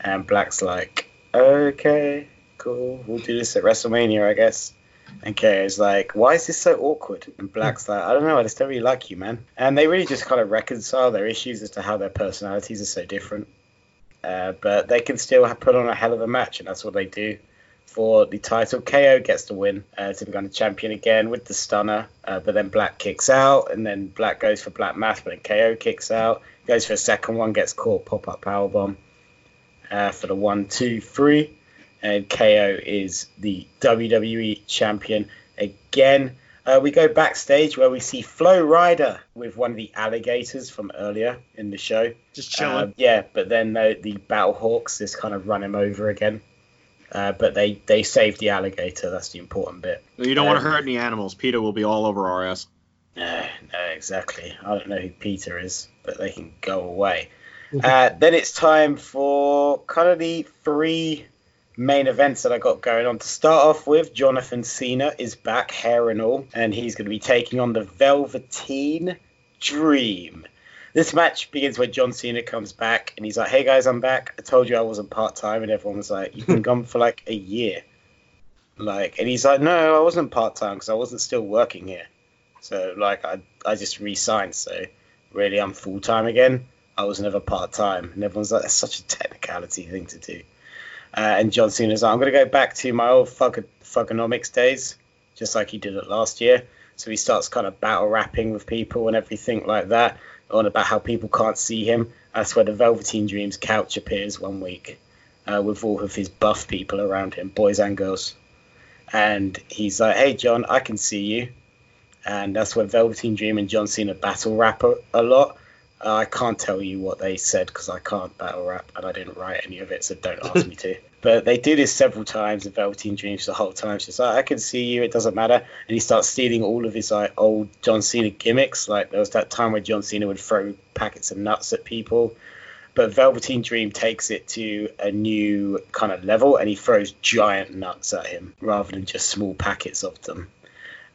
And Black's like, okay, cool, we'll do this at WrestleMania, I guess. And KO's like, why is this so awkward? And Black's like, I don't know, I just don't really like you, man. And they really just kind of reconcile their issues as to how their personalities are so different. Uh, but they can still have put on a hell of a match, and that's what they do for the title. KO gets the win uh, to become the champion again with the stunner, uh, but then Black kicks out, and then Black goes for Black Mass, but then KO kicks out, goes for a second one, gets caught, pop up powerbomb uh, for the one, two, three, and KO is the WWE champion again. Uh, we go backstage where we see Flo Rida with one of the alligators from earlier in the show. Just chilling. Uh, yeah, but then the, the Battle Hawks just kind of run him over again. Uh, but they, they save the alligator. That's the important bit. you don't want to um, hurt any animals. Peter will be all over our ass. No, no, exactly. I don't know who Peter is, but they can go away. uh, then it's time for kind of the three main events that I got going on. To start off with, Jonathan Cena is back, hair and all, and he's going to be taking on the Velveteen Dream. This match begins where John Cena comes back and he's like, "Hey guys, I'm back. I told you I wasn't part time," and everyone was like, "You've been gone for like a year." Like, and he's like, no, I wasn't part time because I wasn't still working here. So like, I I just re-signed. So really, I'm full time again. I was never part time. And everyone's like, that's such a technicality thing to do. Uh, and John Cena's like, I'm going to go back to my old fuck- Thuganomics days, just like he did it last year. So he starts kind of battle rapping with people and everything like that, on about how people can't see him. That's where the Velveteen Dreams couch appears one week uh, with all of his buff people around him, boys and girls. And he's like, hey, John, I can see you. And that's where Velveteen Dream and John Cena battle rap a, a lot. Uh, I can't tell you what they said because I can't battle rap and I didn't write any of it, so don't ask me to. But they do this several times in Velveteen Dreams the whole time. She's like, I can see you, it doesn't matter. And he starts stealing all of his like old John Cena gimmicks. Like there was that time where John Cena would throw packets of nuts at people. But Velveteen Dream takes it to a new kind of level and he throws giant nuts at him rather than just small packets of them.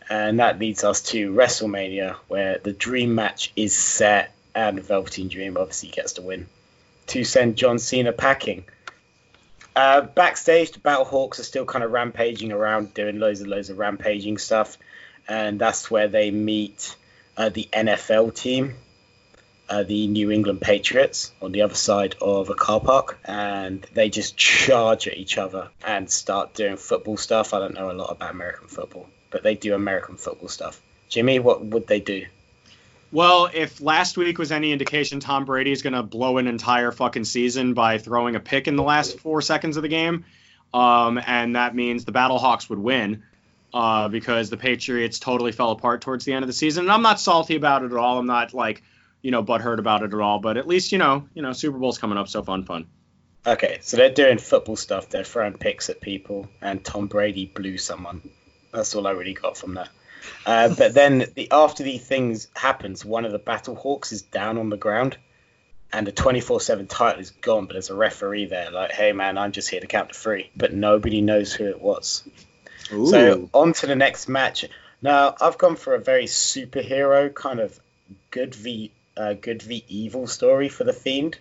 And that leads us to WrestleMania, where the dream match is set and Velveteen Dream obviously gets the win to send John Cena packing. Uh, backstage, the Battle Hawks are still kind of rampaging around, doing loads and loads of rampaging stuff, and that's where they meet uh, the NFL team, uh, the New England Patriots, on the other side of a car park, and they just charge at each other and start doing football stuff. I don't know a lot about American football, but they do American football stuff. Jimmy, what would they do? Well, if last week was any indication, Tom Brady is going to blow an entire fucking season by throwing a pick in the last four seconds of the game, um, and that means the Battlehawks would win uh, because the Patriots totally fell apart towards the end of the season. And I'm not salty about it at all. I'm not like, you know, butthurt about it at all. But at least, you know, you know, Super Bowl's coming up, so fun, fun. Okay, so they're doing football stuff. They're throwing picks at people, and Tom Brady blew someone. That's all I really got from that. Uh, but then the after these things happens, one of the Battle Hawks is down on the ground, and the 24/7 title is gone. But there's a referee there, like, "Hey man, I'm just here to count to three. But nobody knows who it was. Ooh. So on to the next match. Now I've gone for a very superhero kind of good v uh, good v evil story for the Fiend.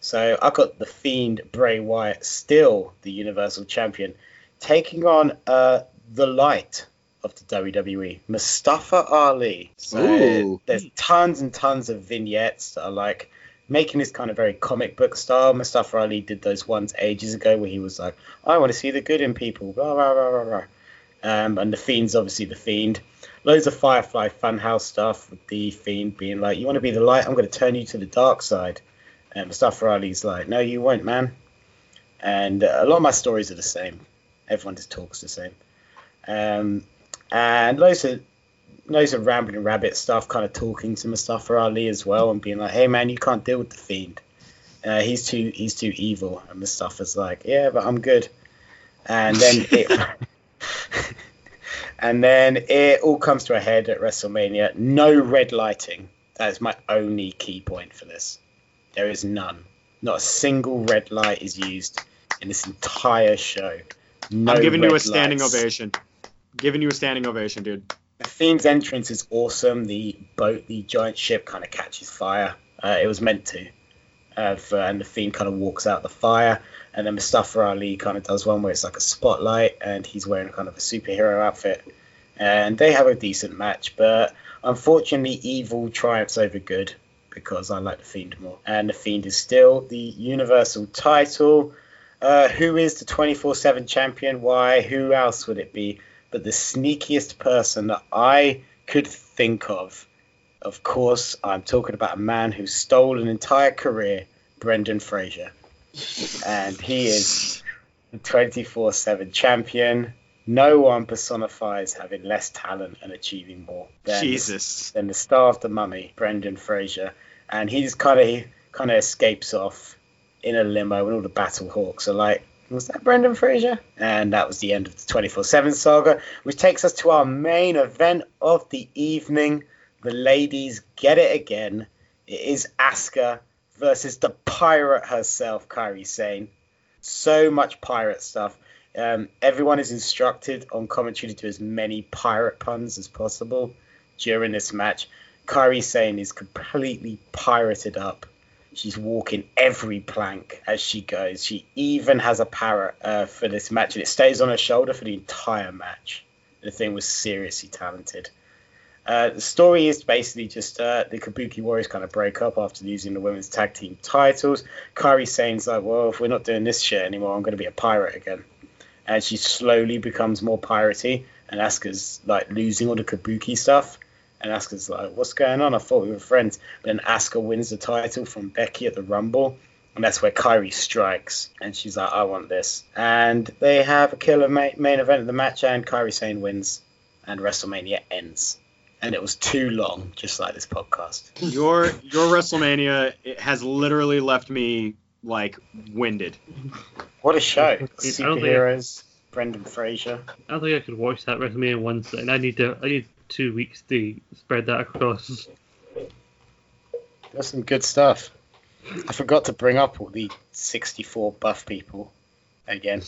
So I've got the Fiend Bray Wyatt, still the Universal Champion, taking on uh, the Light of the WWE, Mustafa Ali. So Ooh. there's tons and tons of vignettes that are like making this kind of very comic book style. Mustafa Ali did those ones ages ago where he was like, I want to see the good in people, blah, blah, blah, blah, blah. Um, and the Fiend's obviously the Fiend. Loads of Firefly Funhouse stuff with the Fiend being like, You want to be the light? I'm going to turn you to the dark side. And Mustafa Ali's like, No, you won't, man. And uh, a lot of my stories are the same. Everyone just talks the same. Um, and loads of loads of rambling rabbit stuff, kind of talking to Mustafa Ali as well, and being like, "Hey man, you can't deal with the fiend. Uh, he's too he's too evil." And Mustafa's like, "Yeah, but I'm good." And then it and then it all comes to a head at WrestleMania. No red lighting. That is my only key point for this. There is none. Not a single red light is used in this entire show. No I'm giving you a standing lights. ovation. Giving you a standing ovation, dude. The Fiend's entrance is awesome. The boat, the giant ship, kind of catches fire. Uh, it was meant to. Uh, for, and the Fiend kind of walks out the fire. And then Mustafa Ali kind of does one where it's like a spotlight and he's wearing kind of a superhero outfit. And they have a decent match, but unfortunately, evil triumphs over good because I like the Fiend more. And the Fiend is still the Universal title. Uh, who is the 24 7 champion? Why? Who else would it be? But the sneakiest person that I could think of, of course, I'm talking about a man who stole an entire career, Brendan Fraser. And he is the 24 7 champion. No one personifies having less talent and achieving more than, Jesus. than the star of the mummy, Brendan Fraser. And he just kind of kind of escapes off in a limo, and all the Battle Hawks are like, was that Brendan Fraser? And that was the end of the 24 7 saga, which takes us to our main event of the evening. The ladies get it again. It is Asuka versus the pirate herself, Kairi Sane. So much pirate stuff. Um, everyone is instructed on commentary to do as many pirate puns as possible during this match. Kairi Sane is completely pirated up She's walking every plank as she goes. She even has a parrot uh, for this match, and it stays on her shoulder for the entire match. The thing was seriously talented. Uh, the story is basically just uh, the Kabuki Warriors kind of break up after losing the women's tag team titles. Kairi Sane's like, well, if we're not doing this shit anymore, I'm going to be a pirate again. And she slowly becomes more piratey, and Asuka's like losing all the Kabuki stuff. And Asuka's like, what's going on? I thought we were friends. Then Asuka wins the title from Becky at the Rumble. And that's where Kairi strikes. And she's like, I want this. And they have a killer main, main event of the match, and Kairi Sane wins. And WrestleMania ends. And it was too long, just like this podcast. Your your WrestleMania it has literally left me like winded. What a show. I Superheroes, Brendan Fraser. I don't think I could watch that WrestleMania once, and I need to. I need two weeks to spread that across. That's some good stuff. I forgot to bring up all the 64 buff people again.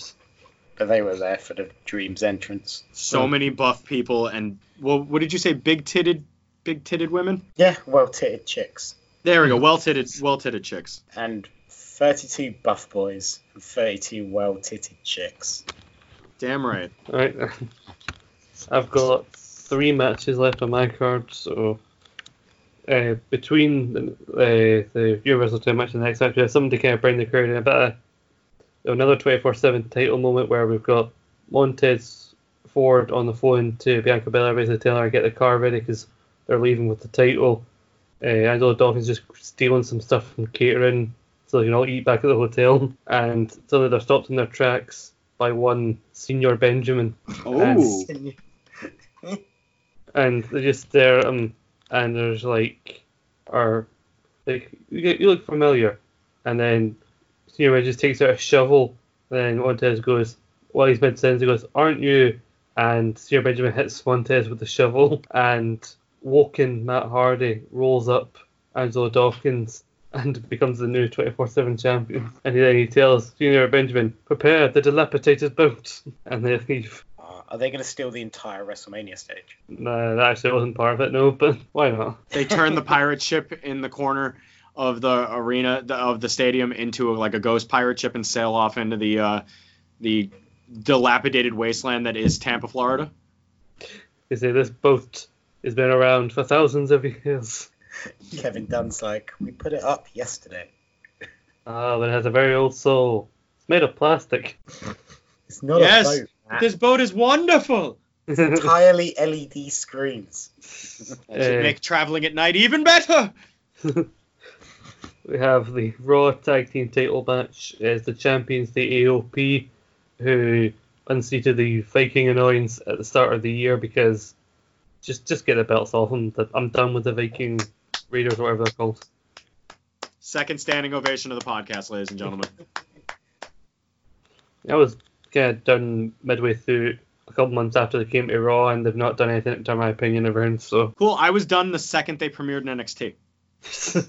But they were there for the Dreams entrance. So Oh. many buff people and well, what did you say? Big titted, big titted women. Yeah, well titted chicks. There we go. Well titted, well titted chicks. And 32 buff boys and 32 well titted chicks. Damn right. Alright. I've got three matches left on my card, so uh, between the, uh, the Universal Title match and the next match, we have something to kind of bring the crowd in a bit of another 24 7 title moment where we've got Montez Ford on the phone to Bianca Belair, basically telling her to get the car ready because they're leaving with the title. Uh, Angelo Dawkins just stealing some stuff from catering so they can all eat back at the hotel, and suddenly they're stopped in their tracks by one Señor Benjamin, Oh, and they just stare at him, um, and there's like, or like you, get, you look familiar, and then Señor just takes out a shovel, and then Montez goes, while he's mid sentence, he goes, "Aren't you?" And Señor Benjamin hits Montez with the shovel, and Woken Matt Hardy rolls up Angelo Dawkins and becomes the new 24/7 champion. And then he tells Junior Benjamin, "Prepare the dilapidated boat," and they leave. Are they going to steal the entire WrestleMania stage? No, that actually wasn't part of it. No, but why not? they turn the pirate ship in the corner of the arena the, of the stadium into a, like a ghost pirate ship and sail off into the uh, the dilapidated wasteland that is Tampa, Florida. You see, this boat has been around for thousands of years. Kevin Dunn's like, we put it up yesterday. Ah, but it has a very old soul. It's made of plastic. It's not Yes. a boat. Matt. This boat is wonderful. It's entirely LED screens. That should Uh, make traveling at night even better. We have the Raw Tag Team title match as the champions, the AOP, who unseated the Viking annoyance at the start of the year because just just get the belts off them. That I'm done with the Viking Raiders, or whatever they're called. Second standing ovation of the podcast, ladies and gentlemen. I was kind of done midway through a couple months after they came to Raw, and they've not done anything to my opinion around. So, Cool. I was done the second they premiered in NXT.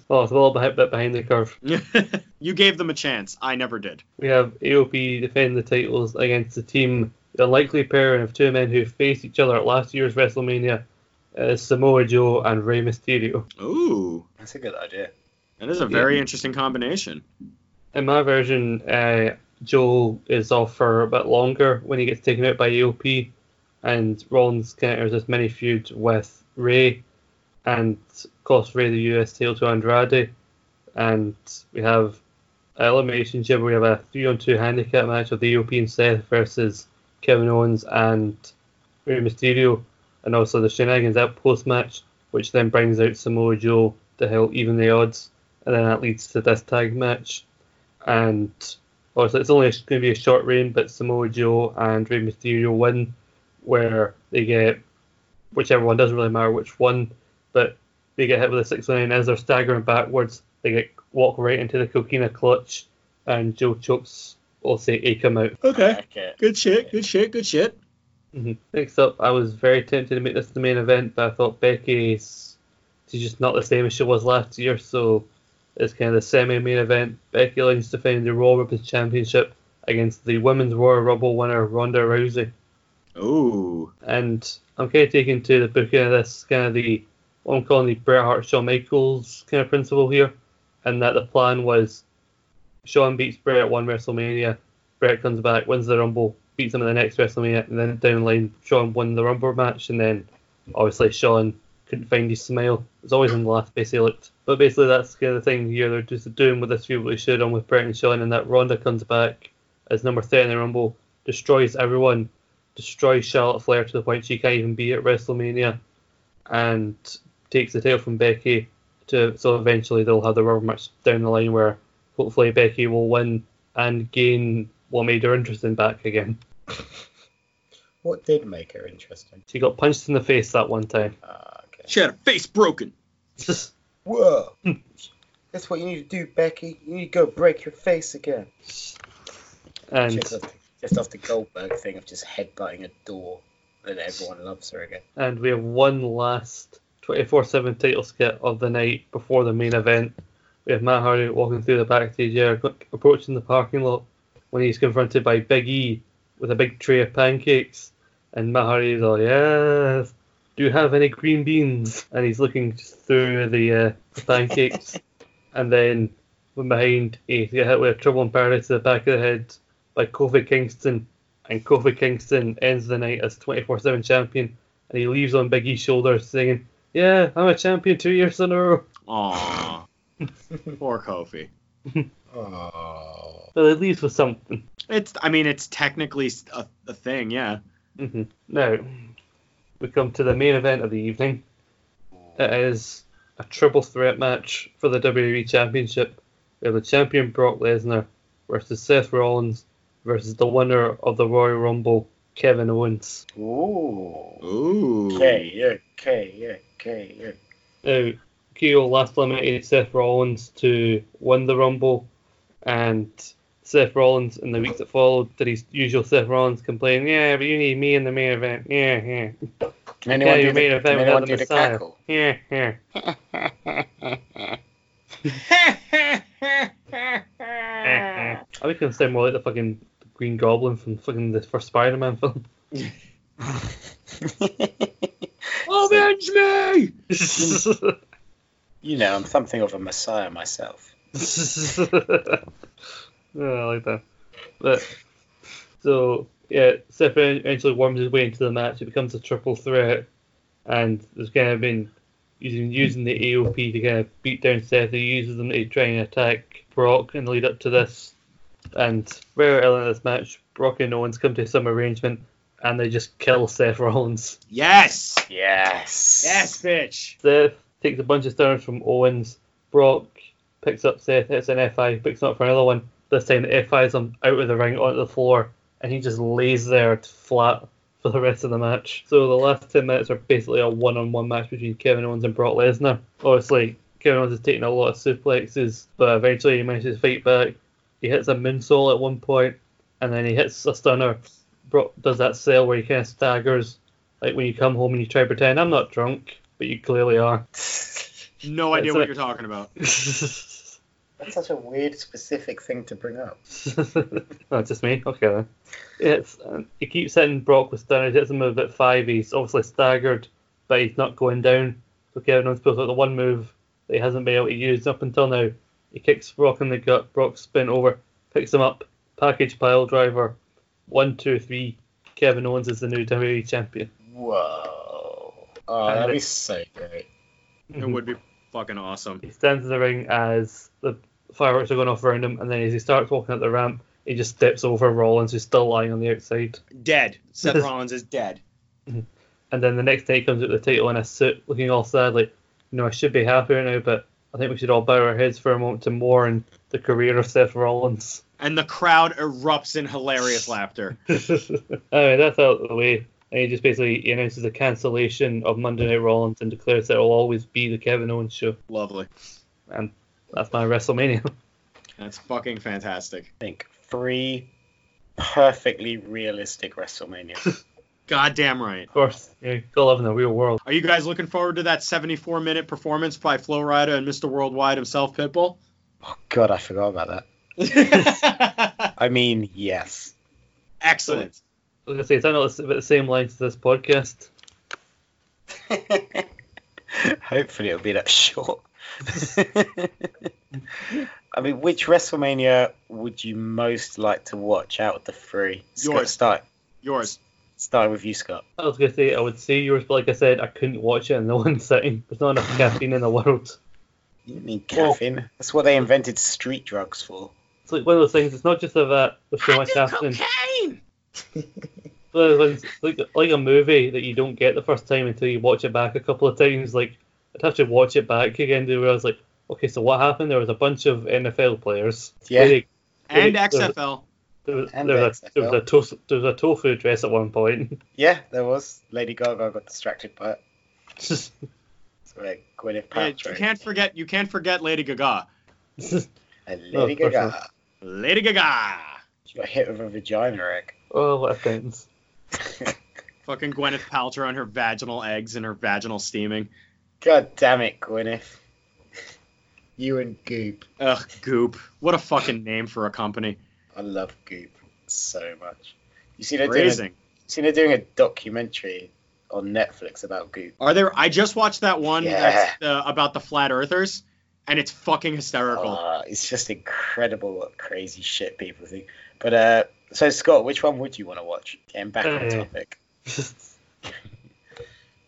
well, it's a little bit, bit behind the curve. you gave them a chance. I never did. We have AOP defend the titles against the team, the unlikely pairing of two men who faced each other at last year's WrestleMania, uh, Samoa Joe and Rey Mysterio. Ooh, That's a good idea. that is a very interesting combination. In my version, uh, Joe is off for a bit longer when he gets taken out by AOP, and Rollins kind of enters this mini feud with Rey, and costs Rey the US title to Andrade, and we have elimination chamber. We have a three-on-two handicap match of the and Seth versus Kevin Owens and Rey Mysterio, and also the shenanigans at post match, which then brings out Samoa Joe to help even the odds, and then that leads to this tag match and obviously it's only going to be a short reign, but Samoa Joe and Rey Mysterio win, where they get whichever one doesn't really matter which one, but they get hit with a six nine as they're staggering backwards. They get walk right into the coquina clutch, and Joe chokes. We'll say Akam out. Okay. Okay. Good shit. Good shit. Good shit. Mhm. Next up, I was very tempted to make this the main event, but I thought Becky's she's just not the same as she was last year, so it's kind of the semi-main event. Becky Lynch defending the Raw Women's Championship against the Women's Royal Rumble winner Ronda Rousey, Ooh. and I'm kind of taking to the booking of this kind of the what I'm calling the Bret Hart Shawn Michaels kind of principle here, and that the plan was Shawn beats Bret at one WrestleMania, Bret comes back, wins the Rumble, beats him at the next WrestleMania, and then down the line Shawn won the Rumble match, and then obviously Shawn couldn't find his smile. It's always in the last place he looked. But basically that's kind of the thing here. They're just doing with this feud what they should on with Bret and Shawn, and that Ronda comes back as number 30 in the Rumble, destroys everyone, destroys Charlotte Flair to the point she can't even be at WrestleMania, and takes the title from Becky. To so eventually they'll have the rubber match down the line where hopefully Becky will win and gain what made her interesting back again. What did make her interesting? She got punched in the face that one time. Okay. She had her face broken. Whoa. That's what you need to do, Becky. You need to go break your face again. and Just off, the, just off the Goldberg thing of just headbutting a door, and everyone loves her again. and we have one last 24/7 title skit of the night before the main event. We have Matt Hardy walking through the backstage area, approaching the parking lot when he's confronted by Big E with a big tray of pancakes, and Matt Hardy is all, "Yes, do you have any green beans?" And he's looking just through the, uh, the pancakes, and then from behind he get hit with a trouble in paradise to the back of the head by Kofi Kingston, and Kofi Kingston ends the night as 24/7 champion and he leaves on Big E's shoulders singing, Yeah, I'm a champion two years in a row. Aww. Poor Kofi. Oh. But it leaves with something. It's. I mean, it's technically a, a thing. Yeah. hmm Now, we come to the main event of the evening. It is a triple threat match for the WWE Championship. We have the champion Brock Lesnar versus Seth Rollins versus the winner of the Royal Rumble, Kevin Owens. Ooh. Ooh. Okay, yeah, okay, yeah, okay, yeah. Now, KO last limited Seth Rollins to win the Rumble, and Seth Rollins in the weeks that followed did his usual Seth Rollins complain, yeah, but you need me in the main event, yeah, yeah, Can anyone yeah, do you the, made can event anyone without do the the Messiah, cackle? yeah, yeah. I think it sound more like the fucking Green Goblin from fucking the first Spider-Man film. Avenge me! you know, I'm something of a messiah myself. Yeah, I like that. But so yeah, Seth eventually worms his way into the match. It becomes a triple threat, and there's kind of been using using the AOP to kind of beat down Seth. He uses them to try and attack Brock in the lead up to this. And very early in this match, Brock and Owens come to some arrangement, and they just kill Seth Rollins. Yes. Yes. Yes, bitch. Seth takes a bunch of stunners from Owens. Brock picks up Seth, hits an F5, picks him up for another one. This time the F5s him out of the ring onto the floor, and he just lays there flat for the rest of the match. So the last 10 minutes are basically a one on one match between Kevin Owens and Brock Lesnar. Obviously, Kevin Owens is taking a lot of suplexes, but eventually he manages to fight back. He hits a moonsault at one point, and then he hits a stunner. Brock does that sell where he kind of staggers, like when you come home and you try to pretend I'm not drunk, but you clearly are. No idea what you're talking about. That's such a weird, specific thing to bring up. oh, it's just me. Okay then. It's um, he keeps hitting Brock with stunners. Hits him with at five. He's obviously staggered, but he's not going down. So Kevin Owens pulls out the one move that he hasn't been able to use up until now. He kicks Brock in the gut. Brock spin over, picks him up, package pile driver. One, two, three. Kevin Owens is the new WWE champion. Whoa. Oh, And that'd be it- so great. It would be fucking awesome. He stands in the ring as the fireworks are going off around him, and then as he starts walking up the ramp, he just steps over Rollins, who's still lying on the outside. Dead. Seth Rollins is dead. And then the next day he comes out with the title in a suit, looking all sad, like, you know, I should be happy right now, but I think we should all bow our heads for a moment to mourn the career of Seth Rollins. And the crowd erupts in hilarious laughter. anyway, that's out of the way. And he just basically he announces the cancellation of Monday Night Rollins and declares that it will always be the Kevin Owens show. Lovely. And that's my WrestleMania. That's fucking fantastic. I think three perfectly realistic WrestleMania. Goddamn right. of course, you gotta live in the real world. Are you guys looking forward to that 74 minute performance by Flo Rida and Mr. Worldwide himself, Pitbull? oh God, I forgot about that. I mean, yes. Excellent. I was gonna say, it's not about the same length as this podcast. Hopefully, it'll be that short. I mean, which WrestleMania would you most like to watch out of the three? Scott, Yours. Start, Yours. starting with you, Scott. I was gonna say I would say yours, but like I said, I couldn't watch it in the one sitting. There's not enough caffeine in the world. You don't need Well- caffeine. That's what they invented street drugs for. It's like one of those things. It's not just of that. There's so much happening. But it's like like a movie that you don't get the first time until you watch it back a couple of times. Like I'd have to watch it back again to was like, okay, so what happened? There was a bunch of NFL players. Yeah. Lady- And Wait, there- XFL. There was, there, was a, there, was a tofu, there was a tofu dress at one point. Yeah, there was. Lady Gaga got distracted by it. Just- So like Gwyneth Yeah, Paltrow. you can't forget. You can't forget Lady Gaga. And oh, Lady of course Gaga. Lady Gaga. She got hit with a vagina egg. oh, what a sentence. Fucking Gwyneth Paltrow and her vaginal eggs and her vaginal steaming. God damn it, Gwyneth. You and Goop. Ugh, Goop. What a fucking name for a company. I love Goop so much. You see they're doing a, Raising. see they're doing a documentary on Netflix about Goop. Are there? I just watched that one Yeah. that's uh, about the flat earthers, and it's fucking hysterical. Uh, it's just incredible what crazy shit people think. But uh, so Scott, which one would you want to watch? Getting back on topic.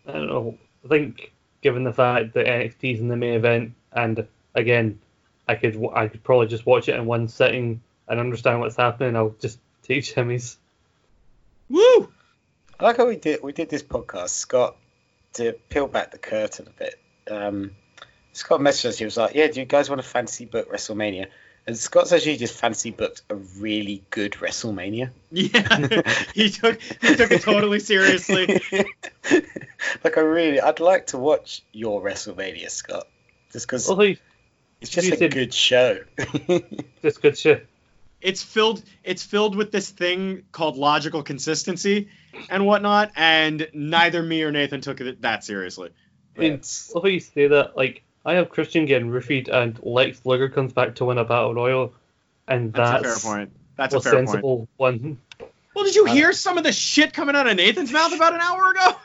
I don't know. I think given the fact that NXT's in the main event, and again, I could w- I could probably just watch it in one sitting and understand what's happening. I'll just take Jimmy's. Woo! I like how we did we did this podcast, Scott, to peel back the curtain a bit. Um, Scott messaged us. He was like, "Yeah, do you guys want to fantasy book WrestleMania?" And Scott's actually just fantasy booked a really good WrestleMania. Yeah, he took he took it totally seriously. like I really, I'd like to watch your WrestleMania, Scott, just because Although you- it's just a said- good show. just good show. It's filled it's filled with this thing called logical consistency and whatnot, and neither me or Nathan took it that seriously. I mean, It's- although you say that, like I have Christian getting roofied and Lex Luger comes back to win a battle royal, and That's, that's, a fair point. That's a a fair point. sensible one. Well, did you hear some of the shit coming out of Nathan's mouth about an hour ago?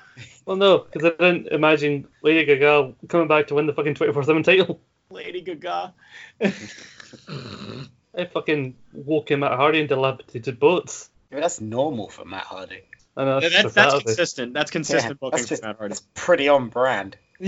Well, no, because I didn't imagine Lady Gaga coming back to win the fucking 24/7 title. Lady Gaga. I fucking woke him at Hardy and dilapidated boats. Yeah, that's normal for Matt Hardy. I know that's that's, that's Saturday. consistent. That's consistent Yeah, booking that's just for Matt Hardy. that's pretty on brand.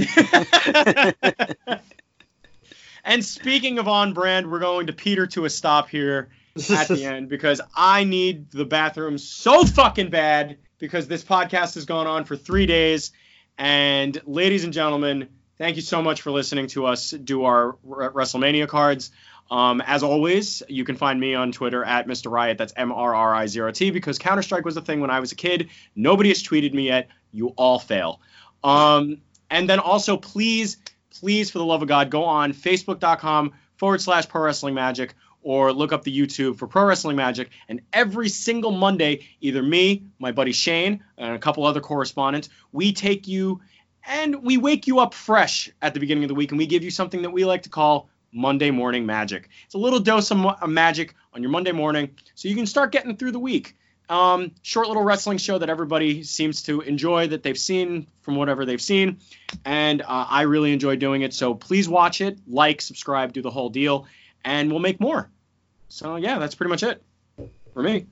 and speaking of on brand, we're going to peter to a stop here at the end because I need the bathroom so fucking bad because this podcast has gone on for three days. And ladies and gentlemen, thank you so much for listening to us do our WrestleMania cards. Um, as always, you can find me on Twitter at Mr. Riot. That's M R R I 0 T because Counter Strike was a thing when I was a kid. Nobody has tweeted me yet. You all fail. Um, and then also, please, please, for the love of God, go on facebook.com forward slash pro wrestling magic or look up the YouTube for Pro Wrestling Magic. And every single Monday, either me, my buddy Shane, and a couple other correspondents, we take you and we wake you up fresh at the beginning of the week and we give you something that we like to call Monday Morning Magic. It's a little dose of magic on your Monday morning so you can start getting through the week. Um, short little wrestling show that everybody seems to enjoy that they've seen from whatever they've seen. And uh, I really enjoy doing it. So please watch it, like, subscribe, do the whole deal, and we'll make more. So yeah, that's pretty much it for me.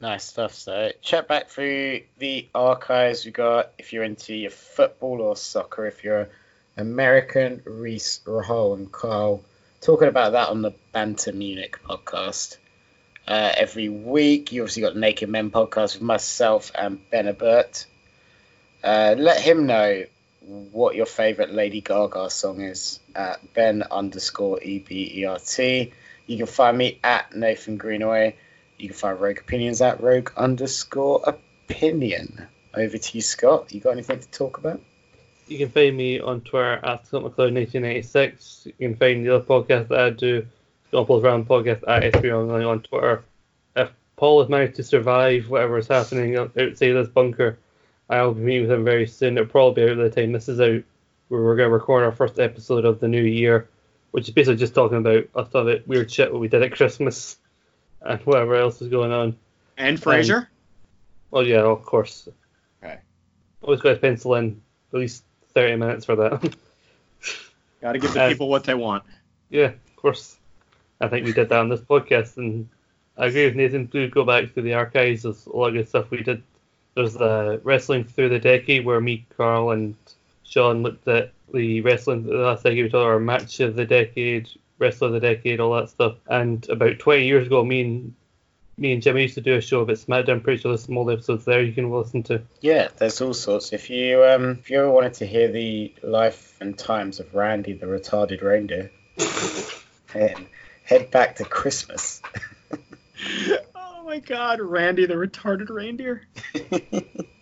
Nice stuff. So check back through the archives we got if you're into your football or soccer. If you're American, Reese, Rahul, and Carl talking about that on the Banter Munich podcast. Uh, every week, you obviously got Naked Men podcast with myself and Ben Ebert. Uh, let him know what your favorite Lady Gaga song is at Ben underscore E B E R T. You can find me at Nathan Greenaway. You can find Rogue Opinions at Rogue underscore opinion. Over to you, Scott. You got anything to talk about? You can find me on Twitter at ScottMcLeod1986. You can find the other podcast that I do, Scott Paul's Round Podcast at SB on Twitter. If Paul has managed to survive whatever is happening outside this bunker, I'll be meeting with him very soon. It'll probably be out by the time this is out, where we're going to record our first episode of the new year, which is basically just talking about us all that weird shit what we did at Christmas and whatever else is going on. And Fraser. Well, yeah, of course. Okay. Always got to pencil in at least 30 minutes for that. Got to give the Uh, people what they want. Yeah, of course. I think we did that on this podcast, and I agree with Nathan. Do go back to the archives. There's a lot of good stuff we did. There's the wrestling through the decade where me, Carl, and Sean looked at the wrestling the last decade. We talked our match of the decade, wrestler of the decade, all that stuff. And about 20 years ago, me and me and Jimmy used to do a show about SmackDown. I'm pretty sure there's some old episodes there you can listen to. Yeah, there's all sorts. If you um, if you ever wanted to hear the life and times of Randy the retarded reindeer, then head back to Christmas. Oh my God, Randy the retarded reindeer.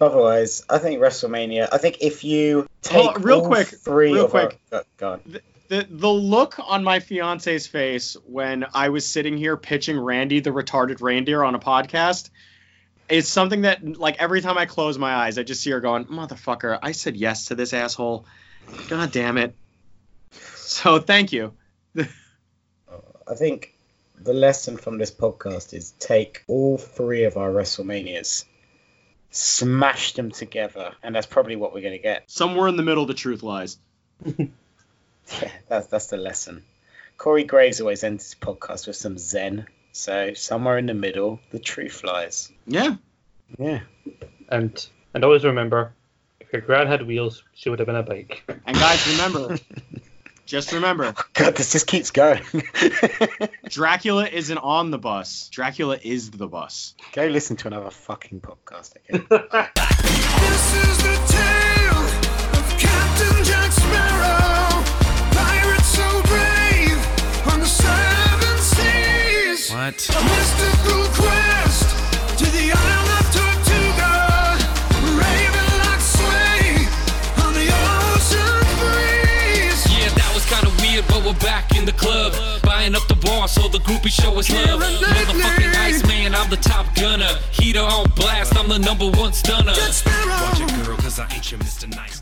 Otherwise, I think WrestleMania. I think if you take Oh, real all quick, three real of our- quick. go- go on. The the look on my fiance's face when I was sitting here pitching Randy the retarded reindeer on a podcast is something that like every time I close my eyes, I just see her going, "Motherfucker, I said yes to this asshole. God damn it." So thank you. I think the lesson from this podcast is take all three of our WrestleManias, smash them together, and that's probably what we're going to get. Somewhere in the middle, the truth lies. Yeah, that's that's the lesson. Corey Graves always ends his podcast with some zen. So somewhere in the middle, the truth lies. Yeah. Yeah. And and always remember, if your gran had wheels, she would have been a bike. And guys, remember, just remember, God, this just keeps going. Dracula isn't on the bus. Dracula is the bus. Go listen to another fucking podcast again. This is the tale of Captain Jack Sparrow, pirate so brave on the seven seas. What? Club. Buying up the bar so the groupie show us love. Motherfucking Iceman, I'm the top gunner. Heater on blast, I'm the number one stunner. Watch it, girl, cause I ain't your Mr. Nice.